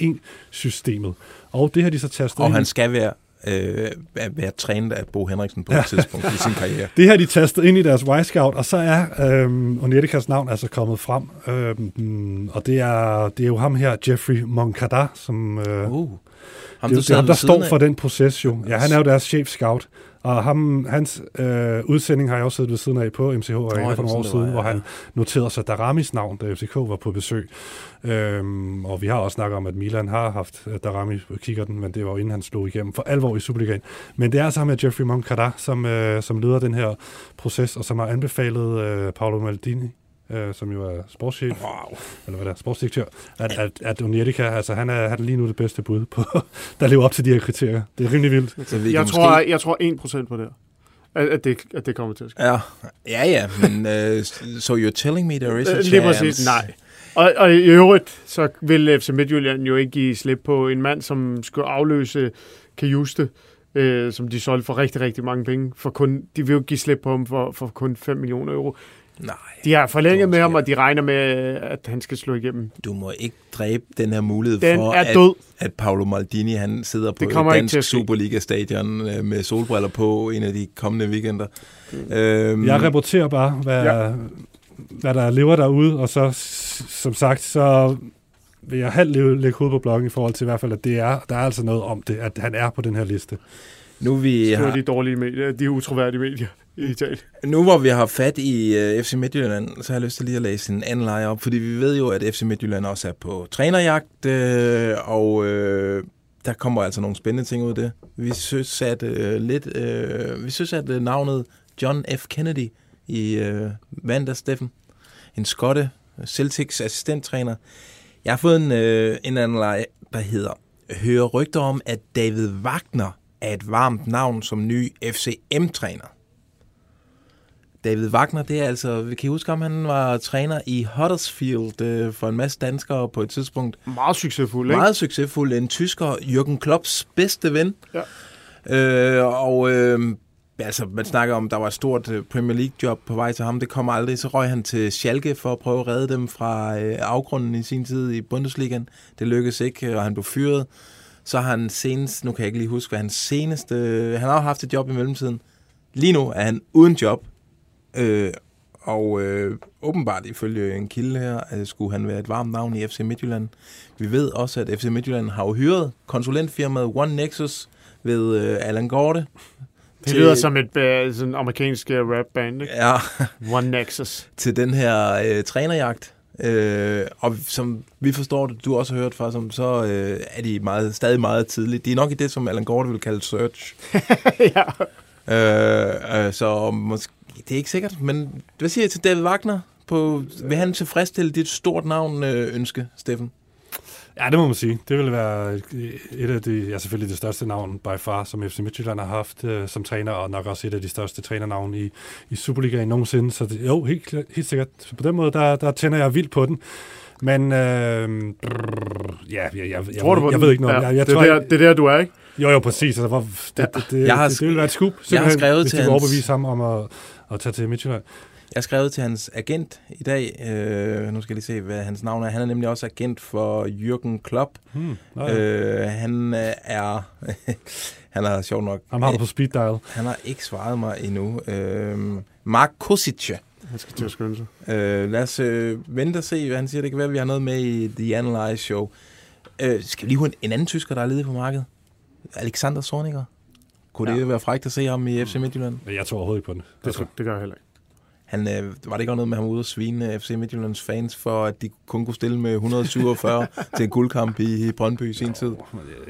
4-2-3-1-systemet. Og det har de så tastet Og ind han skal være, øh, være trænet af Bo Henriksen på et tidspunkt i sin karriere. Det har de tastet ind i deres Y-Scout, og så er øhm, Onetikas navn altså kommet frem. Øhm, og det er, det er jo ham her, Jeffrey Moncada, som... Øh, Uh. Ham, det, du er jo sidder ham, der står af. for den proces jo. Ja, han er jo deres chef-scout. Og ham, hans øh, udsending har jeg også siddet ved siden af på MCH Arena det var for nogle år det siden, var, hvor ja. han noterede sig Daramis navn, da FCK var på besøg. Øhm, og vi har også snakket om, at Milan har haft Darami på kikkerten, men det var jo inden han slog igennem for alvor i Superligaen. Men det er altså ham her, Jeffrey Moncada, som, øh, som leder den her proces, og som har anbefalet øh, Paolo Maldini, øh, som jo er sportschef, wow. eller hvad der er, sportsdirektør, at, at, at Onyetika, altså han er, han er lige nu det bedste bud, på, der lever op til de her kriterier. Det er rimelig vildt. Så vi Jeg kan tror, måske... jeg tror 1% på det her. At, at, det, at det kommer til at ske. Ja, ja, ja men uh, so you're telling me there is a Øh, chance? Lige præcis, nej. Og, og i øvrigt, så vil FC Midtjylland jo ikke give slip på en mand, som skulle afløse Kajuste, øh, som de solgte for rigtig, rigtig mange penge. For kun, de vil jo give slip på ham for, for kun 5 millioner euro. Nej. De har forlænget med ham, og de regner med, at han skal slå igennem. Du må ikke dræbe den her mulighed Den for, er at, død. at Paolo Maldini han sidder på et dansk at. Superliga-stadion øh, med solbriller på en af de kommende weekender. Øhm, Jeg rapporterer bare, hvad, Ja. hvad der lever derude, og så, som sagt, så vil jeg halvt lægge hovedet på blokken i forhold til i hvert fald, at det er, der er altså noget om det, at han er på den her liste. nu, vi Det var har, de dårlige medier, de utroværdige medier i Italien. nu hvor vi har fat i øh, uh, FC Midtjylland, så har jeg lyst til lige at læse en anden leje op, fordi vi ved jo, at FC Midtjylland også er på trænerjagt, øh, og øh, der kommer altså nogle spændende ting ud af det. Vi synes, at øh, lidt, øh, vi synes, at øh, navnet John F. Kennedy i øh, mandag, Steffen, en skotte, Celtics assistenttræner. Jeg har fået en, øh, en anden leje, der hedder Hører rygter om, at David Wagner er et varmt navn som ny FCM-træner. David Wagner, det er altså, vi kan huske om, han var træner i Huddersfield øh, for en masse danskere på et tidspunkt. Meget succesfuld, ikke? Meget succesfuld. En tysker, Jürgen Klopps bedste ven. Ja. Øh, og øh, altså, man snakker om, der var et stort øh, Premier League-job på vej til ham. Det kom aldrig. Så røg han til Schalke for at prøve at redde dem fra øh, afgrunden i sin tid i Bundesligaen. Det lykkedes ikke, og han blev fyret. Så har han senest, nu kan jeg ikke lige huske, hvad hans seneste... Han har jo haft et job i mellemtiden. Lige nu er han uden job. Øh, og øh, åbenbart ifølge en kilde her, at skulle han være et varmt navn i FC Midtjylland. Vi ved også, at FC Midtjylland har jo hyret konsulentfirmaet One Nexus ved øh, Allan Gorte, Det lyder som et uh, sådan amerikansk uh, rap-band, ikke? Ja. One Nexus. til den her øh, trænerjagt. Øh, og som vi forstår det, du også har hørt fra, som, så øh, er de meget, stadig meget tidligt. De er nok i det, som Alan Gordon vil kalde search. ja. Øh, øh, så måske, det er ikke sikkert, men hvad siger jeg til David Wagner? På, vil han tilfredsstille dit stort navn øh, ønske, Steffen? Ja, det må man sige. Det vil være et, af de, ja selvfølgelig det største navn by far, som FC Midtjylland har haft øh, som træner, og nok også et af de største trænernavne i, i Superligaen nogensinde. Så det, jo, helt, helt sikkert. Så på den måde, der, der tænder jeg vildt på den. Men øh, brrr, ja, jeg, jeg, jeg, Tror du på jeg, jeg ved ikke noget. Ja, Jeg, jeg det, er tror, der, det er der, du er, ikke? Jo, jo, præcis. Altså, hvor, det, det, det, Jeg har det, det vil være et scoop, jeg har skrevet hvis til hans- overbevise ham om at, at tage til Midtjylland. Jeg har skrevet til hans agent i dag. Øh, nu skal jeg lige se, hvad hans navn er. Han er nemlig også agent for Jürgen Klopp. Hmm, øh, han øh, er... han er sjov nok... Ham har på speed dial. Han har ikke svaret mig endnu. Øh, Mark Kosic. Han skal til at skynde sig. Øh, lad os øh, vente og se, hvad han siger. Det kan være, at vi har noget med i The Analyze Show. Øh, skal vi lige have en, en anden tysker, der er ledig på markedet? Alexander Zorniger. Kunne ja. det være frækt at se ham i FC Midtjylland? Jeg tror overhovedet ikke på det. Det, tror, det gør jeg heller ikke. Han, øh, var det ikke også noget med, var ude og svine FC Midtjyllands fans, for at de kun kunne stille med 147 til en guldkamp i, i Brøndby i sin tid?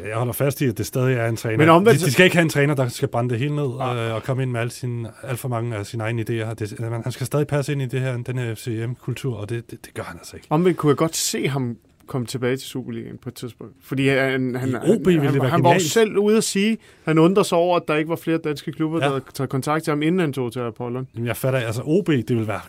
Jeg holder fast i, at det stadig er en træner. Men omvendt- de, de skal ikke have en træner, der skal brænde det hele ned øh, og komme ind med alt, sin, alt for mange af sine egne idéer. Det, man, han skal stadig passe ind i det her, den her FCM-kultur, og det, det, det gør han altså ikke. Omvendt kunne jeg godt se ham komme tilbage til Superligaen på et tidspunkt. Fordi han, han, I han, OB ville han, det han, var jo genialt. selv ude at sige, han undrer sig over, at der ikke var flere danske klubber, Ja. der havde taget kontakt til ham, inden han tog til Apollon. Jamen, jeg fatter, altså OB, det vil være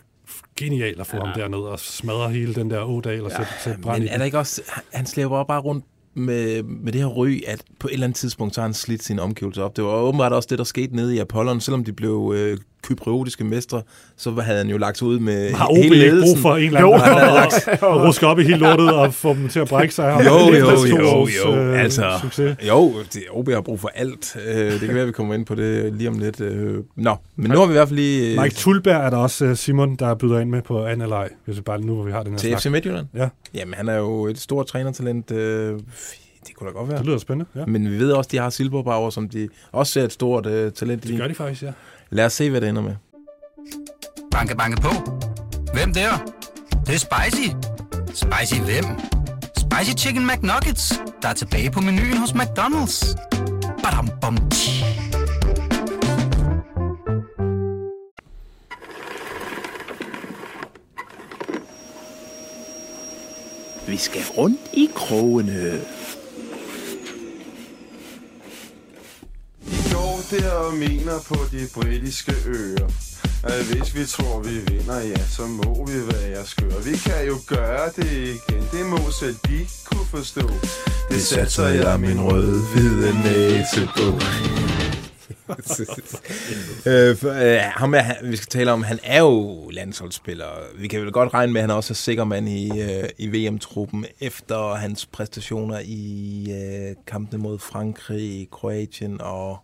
genialt at få ja. ham derned og smadre hele den der Ådal og sætte, sætte brand Men i er der ikke også... Han slæber bare rundt med, med det her ry, at på et eller andet tidspunkt, så har han slidt sine omgivelser op. Det var åbenbart også det, der skete nede i Apollon. Selvom de blev øh, kypriotiske mestre, så havde han jo lagt sig ud med Har OB hele ikke brug for en eller Jo, anden, der lagt og, ruske op i hele lortet og få dem til at brække sig? Jo, jo, jo, års, jo, øh, altså, Succes. jo, det, OB har brug for alt. Øh, det kan være, vi kommer ind på det lige om lidt. Øh, Nå, men nu har vi i hvert fald lige... øh, Mike Tulberg er der også Simon, der byder ind med på anden leg, hvis vi bare nu, hvor vi har den her Til snak. FC Midtjylland? Ja. Jamen, han er jo et stort trænertalent. Øh, det kunne da godt være. Det lyder spændende, ja. Men vi ved også, at de har Silberbauer, som de også ser et stort øh, talent i. Det gør de faktisk, ja. Lad os se, hvad det ender med. Banke, banke på. Hvem der? Det, det er spicy. Spicy hvem? Spicy Chicken McNuggets, der er tilbage på menuen hos McDonald's. Badum, bom, tji. Vi skal rundt i krogene. De går der og mener på de britiske øer. At hvis vi tror vi vinder, ja, så må vi være skøre. Vi kan jo gøre det igen, det må selv de kunne forstå. Det satser jeg min rød-hvide næse på. Øh, for, øh, ham er, han, vi skal tale om, han er jo landsholdsspiller. Vi kan vel godt regne med, at han også er sikker mand i, øh, i VM-truppen efter hans præstationer i øh, kampene mod Frankrig, Kroatien og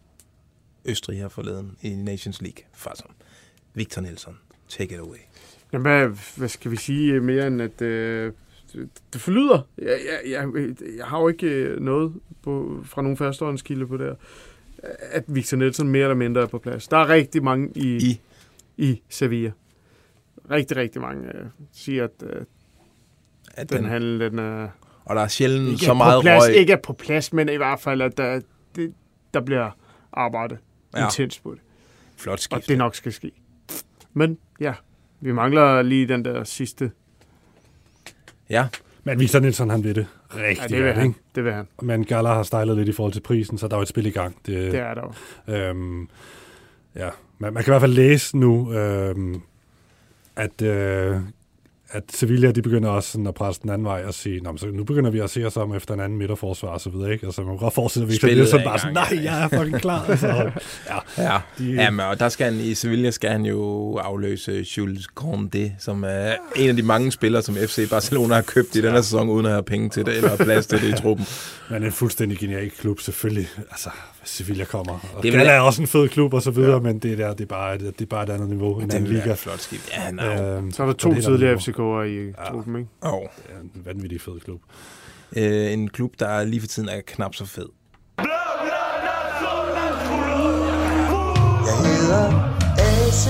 Østrig her forleden i Nations League. Faktisk. Victor Nielsen, take it away. Jamen, hvad, hvad skal vi sige mere end, at øh, det, forlyder? Jeg, jeg, jeg, jeg har jo ikke øh, noget på, fra nogen førstehåndskilde på det at Victor Nielsen mere eller mindre er på plads. Der er rigtig mange i, I, i Sevilla. Rigtig, rigtig mange øh, siger, at, øh, at den, den, den handel, den er... og der er sjældent så er meget plads, røg. Ikke er på plads, men i hvert fald, at der, det, der bliver arbejdet Ja. intens på det. Flot Og skift. det nok skal ske. Men ja, vi mangler lige den der sidste. Ja, Men Victor Nielsen, han ved det rigtig Ja, det vil godt, han. ikke? Det vil han. Men Gala har stejlet lidt i forhold til prisen, så der er jo et spil i gang. Det er der jo. Øhm, ja, man, man kan i hvert fald læse nu, øhm, at, øh, at Sevilla, de begynder også sådan at presse den anden vej og sige, Nå, så nu begynder vi at se os om efter en anden midterforsvar og så videre, ikke? Altså, man kan godt forestille at Victor Spillet i bare sådan, nej, jeg er fucking klar. Altså, ja, Ja, de, Jamen, og der skal han, i Sevilla skal han jo afløse Jules Condé, som er en af de mange spillere, som FC Barcelona har købt i den her sæson, uden at have penge til det, eller plads til det i truppen. men en fuldstændig genial klub, selvfølgelig. Altså, Sevilla kommer. Og det Gala er også en fed klub og så videre, ja. men det der, det er bare, det, det er bare et andet niveau. En det anden liga. flot skib. Ja, no. øhm, så er der to tidligere FCK'er i ja. truppen, ikke? Oh. Det er en vanvittig fed klub. Øh, en klub, der lige for tiden er knap så fed. Jeg hedder AC.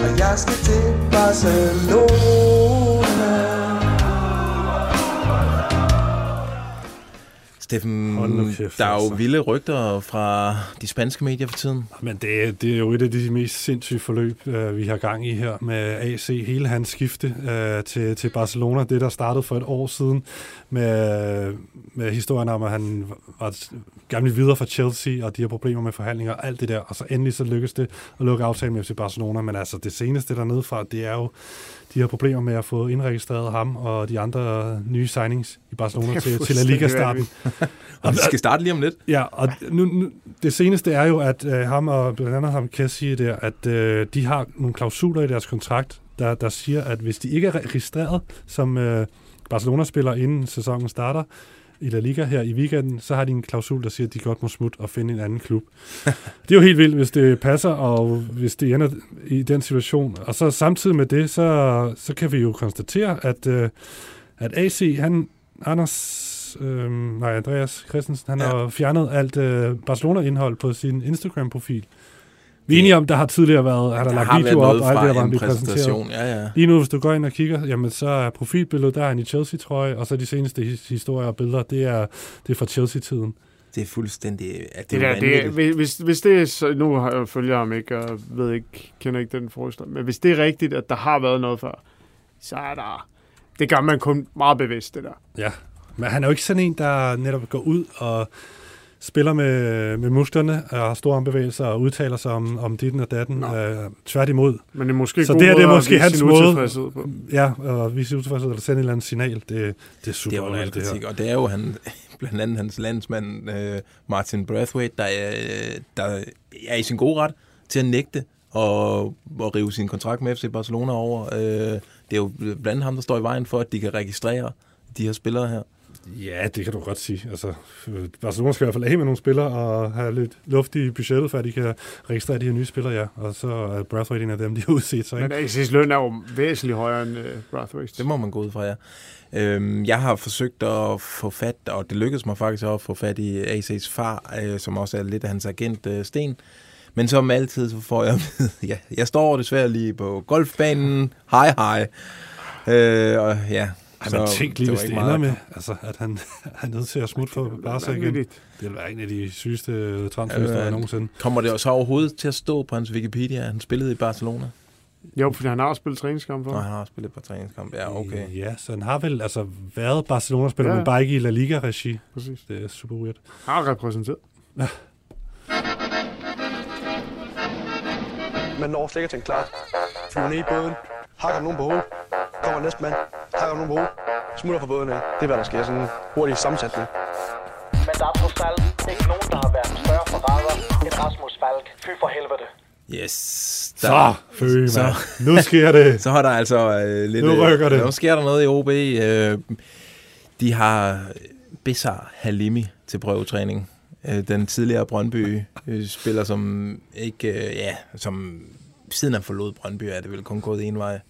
Og jeg skal til Barcelona. Steffen, kæft, der er jo altså. vilde rygter fra de spanske medier for tiden. Men det, er- det er jo et af de mest sindssyge forløb, øh, vi har gang i her med AC. Hele hans skifte øh, til, til Barcelona, det der startede for et år siden med, med historien om, at han var gerne ville videre fra Chelsea, og de har problemer med forhandlinger og alt det der. Og så endelig så lykkedes det at lukke aftalen med FC Barcelona. Men altså det seneste dernede fra, det er jo de har problemer med at få indregistreret ham og de andre nye signings i Barcelona til, til La Liga-starten. Og vi skal starte lige om lidt. Ja, og nu, nu, det seneste er jo, at øh, ham og blandt andet ham Kessie der, at øh, de har nogle klausuler i deres kontrakt, der, der siger, at hvis de ikke er registreret som øh, Barcelona-spiller inden sæsonen starter i La Liga her i weekenden, så har de en klausul, der siger, at de godt må smutte og finde en anden klub. det er jo helt vildt, hvis det passer, og hvis det ender i den situation. Og så samtidig med det, så, så kan vi jo konstatere, at, øh, at AC, han, Anders øh, nej, Andreas Christensen, han ja. har fjernet alt øh, Barcelona-indhold på sin Instagram-profil. Vi er enige om, der har tidligere været, har Der lagt har video været op, og alt det, der var en præsentation, ja, ja. Lige nu, hvis du går ind og kigger, jamen så er profilbilledet, der er han i Chelsea-trøje, og så de seneste his- historier og billeder, det er, det er fra Chelsea-tiden. Det er fuldstændig... At Det, det, der, er det, er- hvis, hvis, det er, så, nu har jeg følger ham ikke, og ved ikke, kender ikke den forestilling, men hvis det er rigtigt, at der har været noget før, så er der, det gør man kun meget bevidst, det der. Ja, men han er jo ikke sådan en, der netop går ud og spiller med, med musklerne og har store armbevægelser og udtaler sig om, om ditten og datten. Øh, tværtimod. Men det er måske Så god det her det er måske hans måde. på. Ja, og vise utilfredshed, eller sende et eller andet signal. Det, det er super det er underligt, det her. og det er jo han, blandt andet hans landsmand øh, Martin Brathwaite, der er, der er i sin gode ret til at nægte og, og rive sin kontrakt med FC Barcelona over. Øh, det er jo blandt andet ham, der står i vejen for, at de kan registrere de her spillere her. Ja, det kan du godt sige. Altså, øh, Barcelona skal i hvert fald af med nogle spillere og have lidt luft i budgettet, for at de kan registrere de her nye spillere, ja. Og så er Brathwaite en af dem, de har udset sig. Men Ikke? AC's løn er jo væsentligt højere end uh, Brathwaite. Det må man gå ud fra, ja. Øhm, jeg har forsøgt at få fat, og det lykkedes mig faktisk at få fat i AC's far, øh, som også er lidt af hans agent, øh, Sten. Men som altid, så får jeg ja, jeg står desværre lige på golfbanen, hej hej. Øh, og ja, Ej, men tænk lige, det hvis det ikke ender meget- med, altså, at han er nødt til at smutte for Barca igen. Det vil være en af de sygeste transferhistorier Øh, nogensinde. Kommer det så overhovedet til at stå på hans Wikipedia, at han spillede i Barcelona? Jo, fordi han har også spillet træningskamp for. Nå, han har også spillet på træningskamp. Ja, okay. Ja, så han har vel altså været Barcelona-spiller, Ja. men bare ikke i La Liga-regi. Præcis. Det er super weird. Har repræsenteret. Ja. Man når slet ikke at tænke klart. Flyver ned i båden, hakker nogen på hovedet, kommer næste mand, hakker nogen på hovedet, smutter fra båden af. Det er, hvad der sker. Sådan en hurtig sammensætning. Men der er trods alt ikke nogen, der har været større forræder end Rasmus Falk. Fy for helvede. Yes. Så, fø, mand. Nu sker det. Så har der altså øh, lidt... Nu rykker det. Nu sker der noget i OB. Øh, de har Besar Halimi til prøvetræning. Øh, den tidligere Brøndby-spiller, som ikke... Øh, ja, som siden han forlod Brøndby, er det vel kun gået en vej.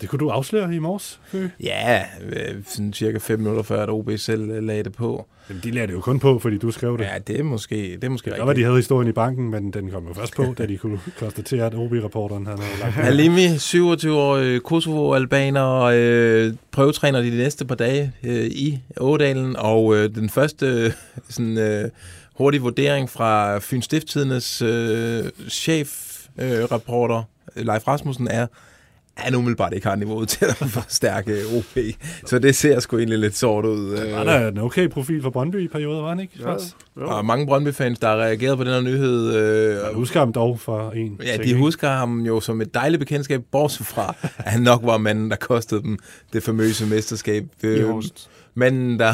Det kunne du afsløre i morges, Fø. Ja, øh, sådan cirka 5 minutter før, at OB selv øh, lagde det på. Jamen, de lagde det jo kun på, fordi du skrev det. Ja, det er måske, det er måske Det var, de havde historien i banken, men den kom jo først på, da de kunne konstatere, at OB-reporteren han havde lagt. Halimi, 27-årig Kosovo-albaner, øh, prøvetræner de næste par dage øh, i Ådalen, og øh, den første øh, sådan, øh, hurtige vurdering fra Fyn Stifttidens øh, chef-reporter, øh, Leif Rasmussen, er, han umiddelbart ikke har niveauet til at forstærke OB. Så det ser sgu egentlig lidt sort ud. øh. Han er en okay profil for Brøndby i perioder, var han ikke? Ja. Frans? Og mange Brøndby-fans, der har reageret på den her nyhed. Øh, Jeg husker ham dog for en Ja, de husker ham jo som et dejligt bekendtskab, bortset fra, at han nok var manden, der kostede dem det famøse mesterskab. Øh, manden, der,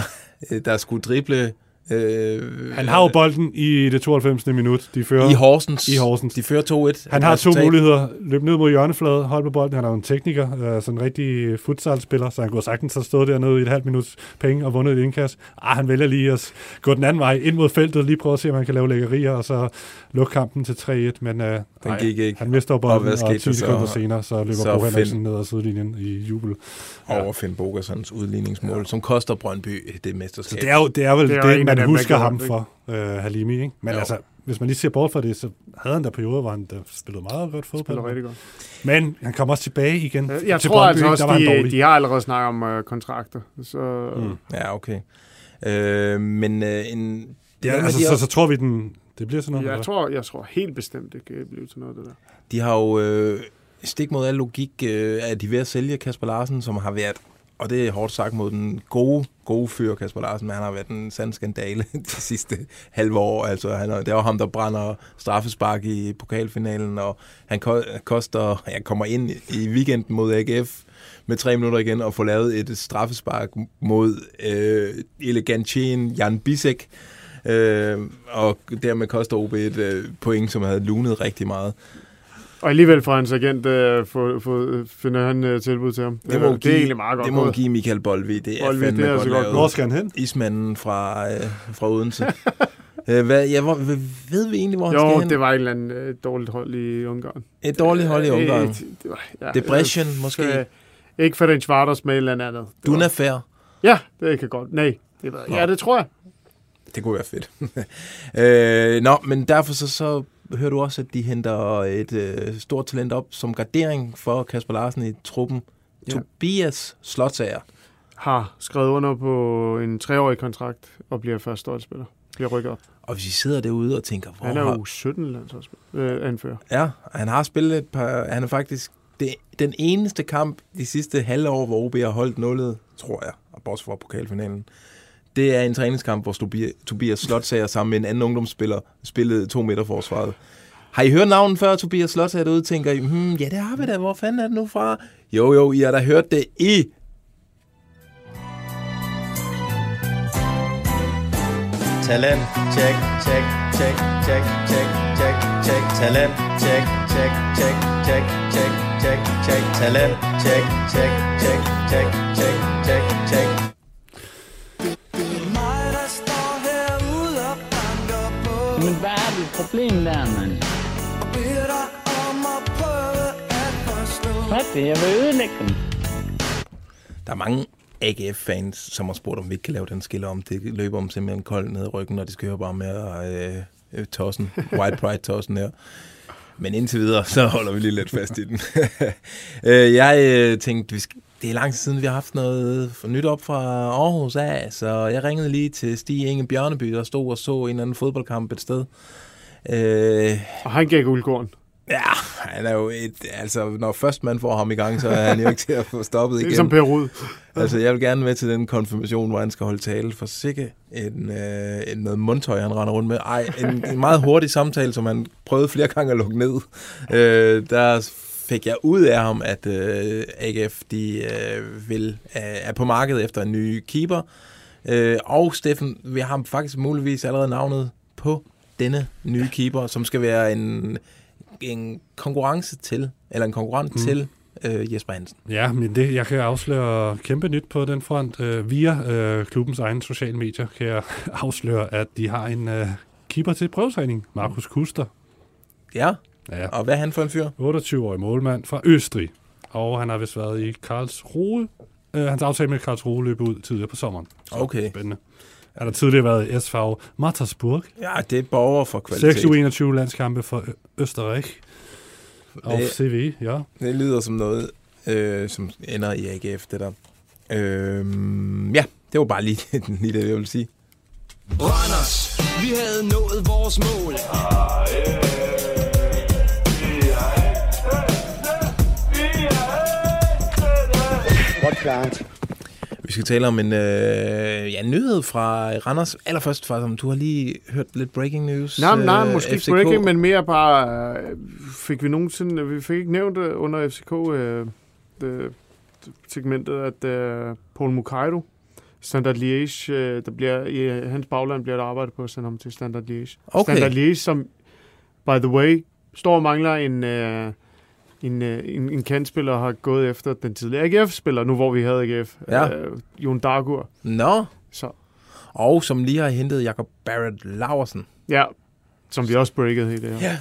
der skulle drible... Øh, Han har jo bolden i det 92. minut. De fører, I Horsens. I Horsens. De fører 2-1. Han har to Resultat. muligheder. Løb ned mod hjørnefladet, hold på bolden. Han er jo en tekniker, øh, sådan en rigtig futsal-spiller, så han kunne sagtens have stået dernede i et halvt minuts penge og vundet et indkast. Ah, han vælger lige at gå den anden vej ind mod feltet, lige prøve at se, om han kan lave lækkerier, og så lukke kampen til 3-1. Men øh, Den gik ikke. han mister Og bolden, og, skete 10 der så? sekunder senere, så løber Så Bo Henriksen Finn- ned ad sidelinjen i jubel. Over Finn Bogersons udligningsmål, ja. som koster Brøndby det Så mesterskab. det er, jo, det er vel Det det, er jo det man dem, husker ham det, for, øh, Halimi. Ikke? Men Jo. altså, hvis man lige ser bort fra det, så havde han der perioder, hvor han der spillede meget godt fodbold. Spiller rigtig godt. Men han kom også tilbage igen Jeg, jeg til tror Brøndby, altså der også, var de, dårlig. de har allerede snakket om øh, kontrakter. Så, Mm. Ja, okay. Øh, men øh, en... Ja, noget med, altså, de så, så tror vi, den, det bliver sådan noget. jeg, eller? tror, jeg tror helt bestemt, det kan blive til noget, det der. De har jo øh, stik mod al logik, øh, at de ved at sælge Kasper Larsen, som har været, og det er hårdt sagt mod den gode, gode fyr Kasper Larsen, men han har været en sand skandale de sidste halve år. Altså, han er, det jo ham, der brænder straffespark i pokalfinalen, og han ko- koster, jeg kommer ind i weekenden mod AGF med tre minutter igen og får lavet et straffespark mod øh, elegantien Jan Bisek, øh, og dermed koster OB et øh, point, som havde lunet rigtig meget. Og alligevel får hans agent øh, få, få, finder han øh, tilbud til ham. Det må, det er give, egentlig meget godt det må give Michael Bolvi. Det er Bolvi, fandme det er godt altså godt. Hvor skal han hen? Ismanden fra, øh, fra Odense. øh, hvad, ja, hvor, ved vi egentlig, hvor han Jo, skal hen? det var et eller andet øh, dårligt hold i Ungarn. Et dårligt hold i Øh, Ungarn. et- det var- Depression, øh, måske? øh, Ikke for den Schwarters med et eller andet. Det Duna var- Fair. Ja, det kan godt. Nej, det var, ja, det tror jeg. Det kunne være fedt. øh, nå, men derfor så, så hører du også, at de henter et øh, stort talent op som gardering for Kasper Larsen i truppen. Ja. Tobias Slotsager. Har skrevet under på en treårig kontrakt og bliver første spiller. Bliver rykket op. Og hvis I sidder derude og tænker, hvor Han er jo 17 landsholdsspiller. Øh, anfører. Ja, han har spillet et par... Han er faktisk det, den eneste kamp de sidste halve år, hvor OB har holdt nullet, tror jeg, og bortset fra pokalfinalen. Det er en træningskamp, hvor Tobias, Slotsager sammen med en anden ungdomsspiller spillede to meter forsvaret. Har I hørt navnet før, Tobias Slotsager derude? Tænker I, hmm, ja, det har vi da. Hvor fanden er det nu fra? Jo, jo, I har da hørt det i... Talent, check, check, check, check, check, check, check. Talent, check, check, check, check, check, check, check. Talent, check, check, check, check, check, check, check. Men hvad er dit problem der, mand? Hvad det? Jeg vil ødelægge dem. Der er mange AGF-fans, som har spurgt, om vi ikke kan lave den skiller om. Det løber om simpelthen kold ned i ryggen, og de skal høre bare med øh, øh, tossen, white pride tossen her. Men indtil videre, så holder vi lige lidt fast i den. Øh, jeg øh, tænkte, vi skal, det er lang tid siden, vi har haft noget for nyt op fra Aarhus af, så jeg ringede lige til Stig Inge Bjørneby, der stod og så en eller anden fodboldkamp et sted. Øh, og han gav guldkorn. Ja, han er jo et, altså, når først man får ham i gang, så er han jo ikke til at få stoppet Det er igen. som Per Rud. Altså, jeg vil gerne med til den konfirmation, hvor han skal holde tale for sikke en, øh, en noget mundtøj, han render rundt med. Ej, en, en meget hurtig samtale, som han prøvede flere gange at lukke ned. Øh, der fik jeg ud af ham, at øh, AGF de, øh, vil, øh, er på markedet efter en ny keeper. Øh, og Steffen, vi har faktisk muligvis allerede navnet på denne nye keeper, som skal være en, en konkurrence til, eller en konkurrent Mm. til øh, Jesper Hansen. Ja, men det, jeg kan afsløre kæmpe nyt på den front. Øh, via øh, klubbens egne sociale medier kan jeg afsløre, at de har en øh, keeper til prøvetræning, Markus Kuster. Ja, ja. og hvad er han for en fyr? 28-årig målmand fra Østrig. Og han har vist været i Karlsruhe. Øh, hans aftale med Karlsruhe løb ud tidligere på sommeren. Så Okay. Spændende. Han har tidligere været i SV Mattersburg. Ja, det er borger for kvalitet. 6 21 landskampe for Ø- Østerrike. Og Det- CV, ja. Det lyder som noget, øh, som ender i AGF, det der. Øh, ja, det var bare lige, lige det, jeg ville sige. Randers, vi havde nået vores mål. Godt klart. Vi skal tale om en øh, ja, nyhed fra Randers. Allerførst, faktisk, om du har lige hørt lidt breaking news. Nej, nej, øh, måske ikke breaking, men mere bare, øh, fik vi nogensinde, vi fik ikke nævnt det under FCK øh, det, segmentet, at øh, Paul Mukairo, Standard Liège, øh, der bliver, i hans bagland bliver der arbejdet på at sende ham til Standard Liège. Okay. Standard Liège, som, by the way, står og mangler en, øh, en, øh, en, en kandspiller, har gået efter den tidligere AGF-spiller, nu hvor vi havde AGF, Ja. øh, Jon Dagur. Nå. Så. Og som lige har hentet Jakob Barrett Laversen. Ja, som vi også breakede helt det her. Ja.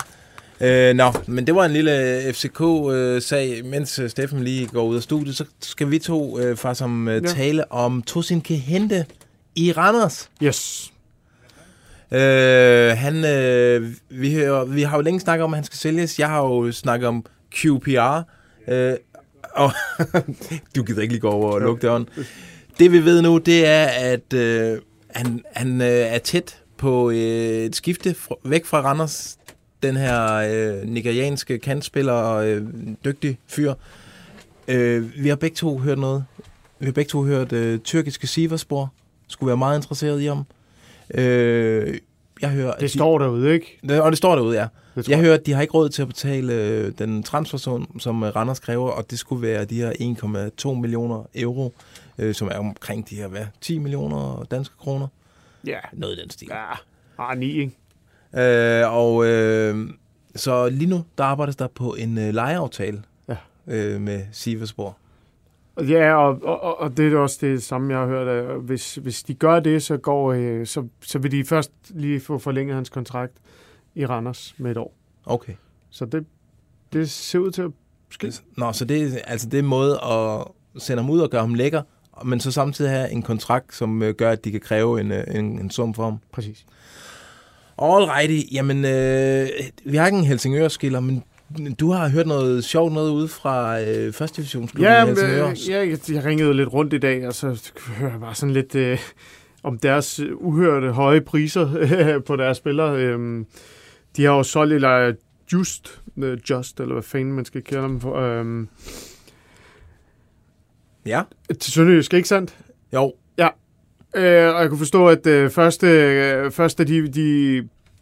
Øh, nå, men det var en lille FCK-sag. Mens øh, Steffen lige går ud af studiet, så skal vi to øh, faktisk om, øh, Ja. tale om Tosin Kehente i Randers. Yes. Øh, han, øh, vi, hører, vi har jo længe snakket om, at han skal sælges. Jeg har jo snakket om QPR. Øh, og du gider ikke lige gå over og lukke døren. Det vi ved nu, det er, at øh, han, han øh, er tæt på øh, et skifte fra, væk fra Randers. Den her øh, nigerianske kantspiller og øh, dygtig fyr. Øh, vi har begge to hørt noget. Vi har begge to hørt øh, tyrkiske Siverspor. Skulle være meget interesseret i ham. Øh, jeg hører, Det står derude, ikke? Det, og det står derude, ja. Jeg jeg. hører, at de har ikke råd til at betale øh, den transfersum, som øh, Randers kræver, og det skulle være de her 1,2 millioner euro, øh, som er omkring de her, hvad, 10 millioner danske kroner? Ja. Noget i den stil. Ja, ah, ni, ikke? Øh, og øh, så lige nu, der arbejdes der på en øh, lejeaftale ja. øh, med Siversborg. Ja, og, og, og det er også det samme, jeg har hørt. At hvis, hvis de gør det, så, går, øh, så, så vil de først lige få forlænget hans kontrakt i Randers med et år. Okay. Så det, det ser ud til at ske. Nå, så det, er- altså det er måde at sende ham ud og gøre ham lækker, men så samtidig have en kontrakt, som øh, gør, at de kan kræve en, øh, en, en sum for ham. Præcis. Alrighty, jamen, øh, vi har ikke en Helsingør-skiller, men du har hørt noget sjovt noget ude fra øh, første divisionsklubben Ja, i Helsingør. øh, ja, jeg, jeg ringede lidt rundt i dag, og så hører jeg bare sådan lidt øh, om deres øh, uhørte høje priser øh, på deres spillere. Øhm, de har jo solgt eller Just, øh, Just, eller hvad fanden man skal kalde dem for. Øhm, ja. Til Sønderjysk, ikke sandt? Jo. Ja. Øh, og jeg kunne forstå, at øh, første, øh, første de, de,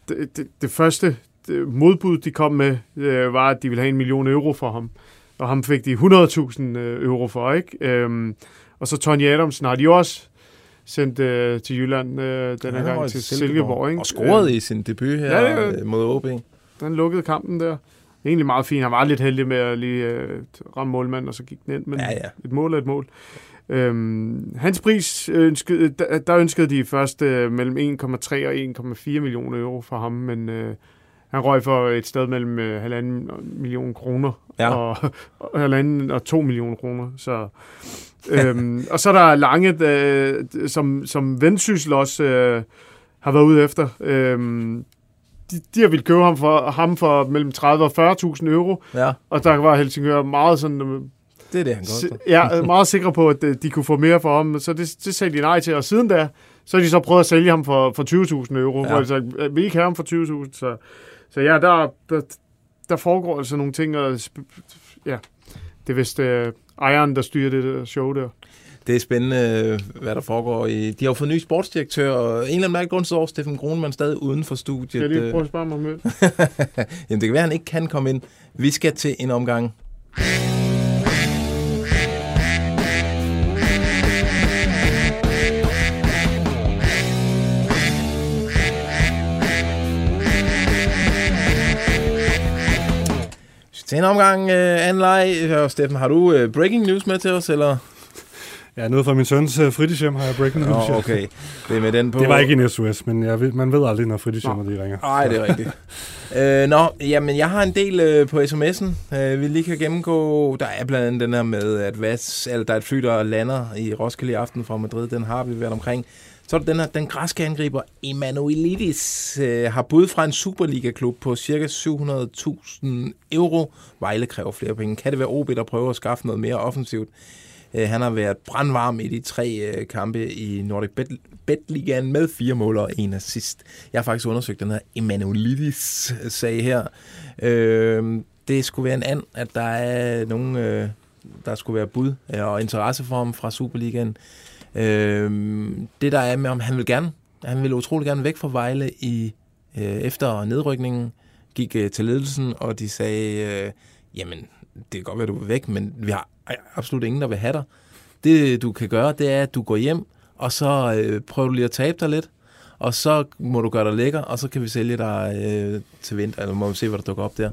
det, det, det første øh, modbud, de kom med, øh, var, at de ville have en million euro for ham. Og ham fik de 100.000 øh, euro for, ikke? Øhm, og så Tony Adamsen har de også sendt øh, til Jylland øh, den her Han gang til til Silkeborg, ikke? Og scorede Øh, i sin debut her Ja, det øh, mod OB. Den lukkede kampen der. Egentlig meget fint. Han var lidt heldig med at lige øh, ramme målmanden, og så gik den ind. Men Ja, ja. et mål er et mål. Øhm, hans pris, ønskede, der, der ønskede de først øh, mellem 1,3 og 1,4 millioner euro for ham, men øh, han røg for et sted mellem øh, halvanden million kroner Ja. og, og halvanden og to millioner kroner. Så, øhm, og så er der Lange, der, som, som Vendsyssel også øh, har været ude efter. Øhm, de, de har ville købe ham for, ham for mellem 30 og 40.000 euro. Ja. Og der var Helsingør meget sådan... øh, Det er det, han koster. si- Ja, meget sikre på, at øh, de kunne få mere for ham. Så det, det sagde de nej til. Og siden da, så har de så prøvet at sælge ham for, for 20.000 euro. Ja. Hvor de sagde, "Øh, vi ikke have ham for 20.000. Så, så ja, der, der, der foregår altså nogle ting. Og, ja, det er vist øh, ejeren, der styrer det der show der. Det er spændende, øh, hvad der foregår i... De har jo fået ny sportsdirektør, og en eller anden mærkelig grund står Steffen Grunemann stadig uden for studiet. Skal jeg lige øh. prøve at spørge mig om det? Jamen, det kan være, at han ikke kan komme ind. Vi skal til en omgang. Til en omgang, anden leg. Og Steffen, har du uh, breaking news med til os, eller? Ja, noget fra min søns uh, fritidshjem har jeg breaking Nå, news. okay. Det er med den på. Det var ikke en SOS, men jeg ved, man ved aldrig, når fritidshjemmer de ringer. Nej, det er rigtigt. øh, nå, jamen, jeg har en del øh, på sms'en, øh, vi lige kan gennemgå. Der er blandt andet den her med, at Vas, eller der er et fly, der lander i Roskilde i aften fra Madrid. Den har vi været omkring. Så er der den her, den græske angriber Emanuelidis øh, har bud fra en Superliga-klub på ca. 700.000 euro. Vejle kræver flere penge. Kan det være OB, der prøver at skaffe noget mere offensivt? Øh, han har været brandvarm i de tre øh, kampe i Nordic Bet, Bet Ligaen med fire mål og en assist. Jeg har faktisk undersøgt den her Emanuelidis-sag her. Øh, det skulle være en and, at der er nogen, øh, der skulle være bud øh, og interesse for ham fra Superligaen. Øh, det der er med om han vil gerne, han vil utrolig gerne væk fra Vejle i øh, efter nedrykningen, gik øh, til ledelsen, og de sagde, øh, jamen, det kan godt være, du er væk, men vi har absolut ingen, der vil have dig. Det, du kan gøre, det er, at du går hjem, og så øh, prøver du lige at tabe dig lidt, og så må du gøre dig lækker, og så kan vi sælge dig øh, til vinter, eller må vi se, hvad der dukker op der.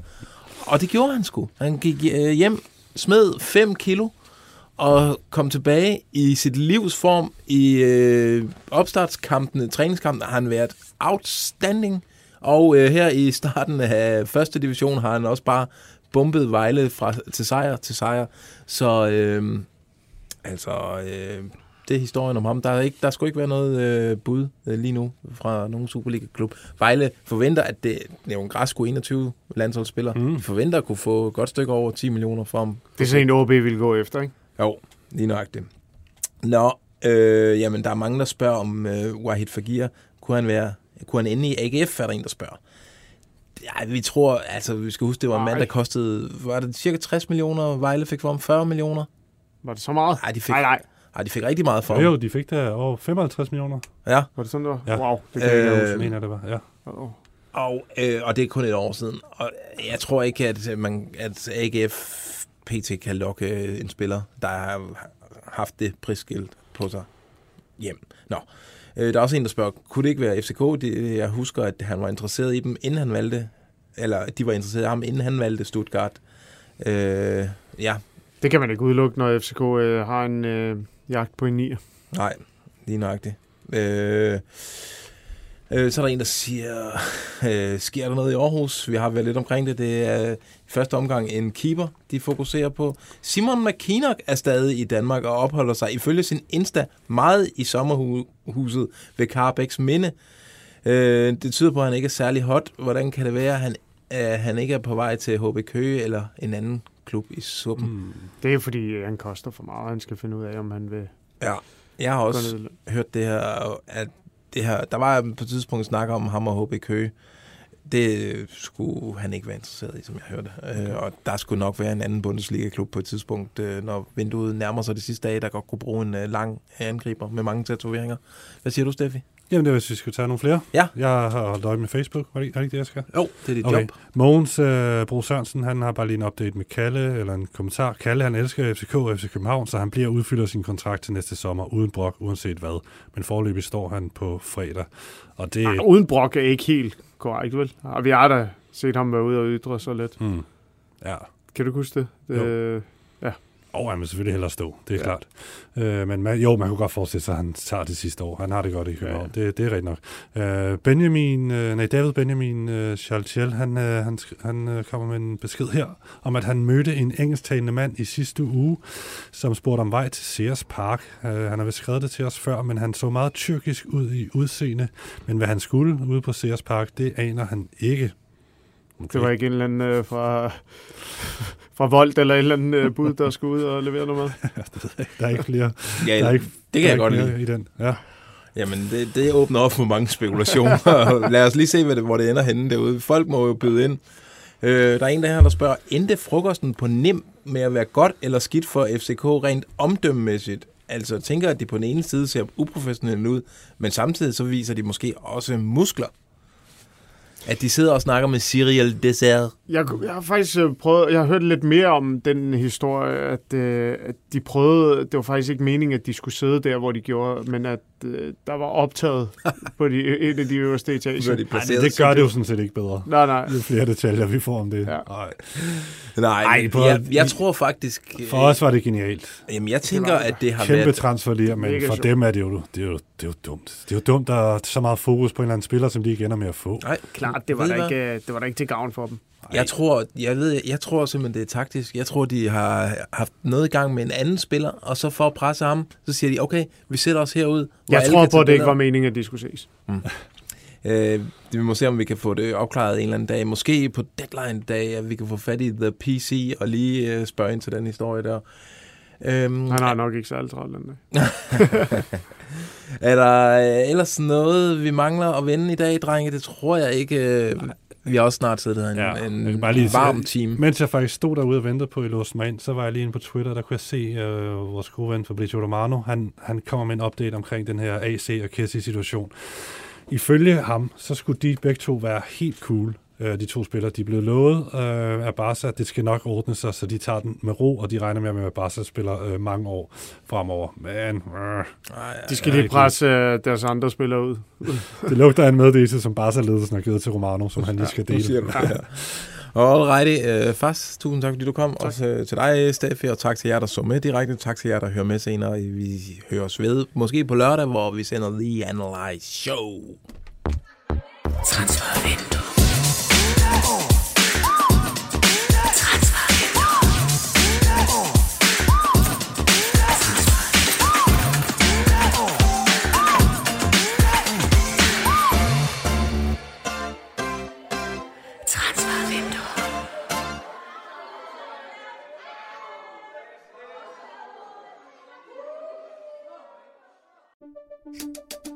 Og det gjorde han sgu. Han gik øh, hjem, smed 5 kilo, og kom tilbage i sit livs form i øh, opstartskampene, træningskampen, har han været outstanding. Og øh, her i starten af første division har han også bare bumpet Vejle fra, til sejr til sejr. Så øh, altså, øh, det er historien om ham. Der er, ikke, der skulle ikke være noget øh, bud øh, lige nu fra nogen Superliga-klub. Vejle forventer, at det, det er jo en græsk 21 landsholdsspiller. Mm. De forventer at kunne få et godt stykke over 10 millioner for ham. Det er sådan en OB vil gå efter, ikke? Jo, lige nøjagtigt. Nå, øh, jamen der er mange, der spørger om øh, Wahid Fagir. Kunne han, være, kunne han ende i AGF, er der en, der spørger. Ja, vi tror, altså vi skal huske, det var en mand, der kostede, var det cirka 60 millioner, Vejle fik for ham 40 millioner? Var det så meget? Nej, de fik, Nej, nej. Ej, de fik rigtig meget for Jo, ham. jo, de fik der over 55 millioner. Ja. Var det sådan, det var? Ja. Wow, det kan jeg ikke Øh, huske. Jeg mener, det var, ja. Oh. Og, øh, og det er kun et år siden. Og jeg tror ikke, at, man, at AGF PT kan lokke øh, en spiller, der har haft det prisskilt på sig hjem. Nå. Øh, der er også en, der spørger, kunne det ikke være FCK? Det, jeg husker, at han var interesseret i dem, inden han valgte, eller de var interesseret i ham, inden han valgte Stuttgart. Øh, ja, Det kan man ikke udelukke, når FCK øh, har en øh, jagt på en 9. Nej, lige nøjagtigt. Øh, øh, så er der en, der siger, øh, sker der noget i Aarhus? Vi har været lidt omkring det. Det er i første omgang en keeper, de fokuserer på. Simon McKinnock er stadig i Danmark og opholder sig ifølge sin Insta meget i sommerhuset ved Carbæks Minde. Øh, det tyder på, at han ikke er særlig hot. Hvordan kan det være, at han, øh, han ikke er på vej til HB Køge eller en anden klub i suppen? Mm. Det er fordi, øh, han koster for meget. Han skal finde ud af, om han vil... Ja, jeg har også hørt det her, at det her, der var på et tidspunkt snak om ham og HB Køge. Det skulle han ikke være interesseret i, som jeg hørte. Øh, og der skulle nok være en anden Bundesliga-klub på et tidspunkt, øh, når vinduet nærmer sig de sidste dage, der godt kunne bruge en øh, lang angriber med mange tatoveringer. Hvad siger du, Steffi? Jamen, det var, hvis vi skulle tage nogle flere. Ja. Jeg har holdt øje med Facebook. Var det, er det ikke det, jeg skal? Jo, det er dit okay. job. Mogens øh, Bro Sørensen, han har bare lige en update med Kalle, eller en kommentar. Kalle, han elsker FCK og FC København, så han bliver udfylder sin kontrakt til næste sommer, uden brok, uanset hvad. Men forløbig står han på fredag. Og det, Ej, uden brok er ikke helt korrekt, vel? Og vi har da set ham være ude og ytre så lidt. Mm. Ja. Kan du huske det? det Ja. Og han vil selvfølgelig hellere stå, det er ja. klart. Øh, men man, jo, man kunne godt forestille sig, at han tager det sidste år. Han har det godt i København. Ja. Det, det er rigtigt nok. Øh, Benjamin, øh, nej, David Benjamin øh, Chaltiel, han, øh, han, han øh, kommer med en besked her, om at han mødte en engelsktalende mand i sidste uge, som spurgte om vej til Sears Park. Øh, han har vist skrevet det til os før, men han så meget tyrkisk ud i udseende. Men hvad han skulle ude på Sears Park, det aner han ikke. Okay. Det var ikke en eller anden øh, fra, fra Volt eller en eller anden øh, bud, der skulle ud og levere noget mad. Der er ikke flere. Ja, der er ikke, det kan der jeg godt ikke lide. I den. Ja. Jamen, det, det åbner op for mange spekulationer. Lad os lige se, hvad det, hvor det ender henne derude. Folk må jo byde ind. Øh, der er en der her, der spørger, endte frokosten på nem med at være godt eller skidt for FCK rent omdømmemæssigt? Altså, tænker at de på den ene side ser uprofessionelle ud, men samtidig så viser de måske også muskler. At de sidder og snakker med Cyril Dessert. Jeg, jeg har faktisk øh, prøvet, jeg har hørt lidt mere om den historie, at, øh, at de prøvede, det var faktisk ikke meningen, at de skulle sidde der, hvor de gjorde, men at øh, der var optaget på de, en af de øverste etager. Nej, det, det gør det jo sådan set ikke bedre. Nej, nej. Jo flere detaljer, vi får om det. Ja. Nej. Nej, Ej, på- jeg, jeg tror faktisk... For os var det genialt. Jamen, jeg tænker, at det har Kæmpe været... transferlier, men for dem er det, jo, det, er jo, det er jo dumt. Det er jo dumt, at der er så meget fokus på en eller anden spiller, som de ikke ender med at få. Nej, Klart, det var, hvad? ikke, øh, det var da ikke til gavn for dem. Jeg tror, jeg ved, jeg tror simpelthen, det er taktisk. Jeg tror, de har haft noget i gang med en anden spiller, og så for at presse ham, så siger de, okay, vi sætter os herud. Jeg tror på, at det ikke billeder." var meningen, at de skulle ses. Øh, vi må se, om vi kan få det opklaret en eller anden dag. Måske på deadline-dag, at vi kan få fat i The PC og lige øh, spørge ind til den historie der. Øhm, Han har nok ikke særlig travlt den dag. er der øh, ellers noget, vi mangler at vende i dag, drenge? Det tror jeg ikke. Øh, vi har også snart siddet en, Ja, en bare lige varm team. Mens jeg faktisk stod derude og ventede på, at I låste mig ind, så var jeg lige inde på Twitter, der kunne jeg se øh, vores gode ven Fabrizio Romano. Han, han kommer med en update omkring den her AC og Kessie situation. Ifølge ham, så skulle de begge to være helt cool, øh, de to spillere. De er blevet lovet øh, af Barca, at det skal nok ordne sig, så de tager den med ro, og de regner med, at Barca spiller øh, mange år fremover. Men øh, De skal lige presse øh, deres andre spillere ud. det lugter af en meddelelse, som Barca-ledelsen har givet til Romano, som han lige skal dele. det. Ja. Alrighty, øh, fast, tusind tak, fordi du kom. Tak. Også øh, til dig, Steffi, og tak til jer, der så med direkte. Tak til jer, der hører med senere. Vi høres ved, måske på lørdag, hvor vi sender The Analyze Show. Transfervindue.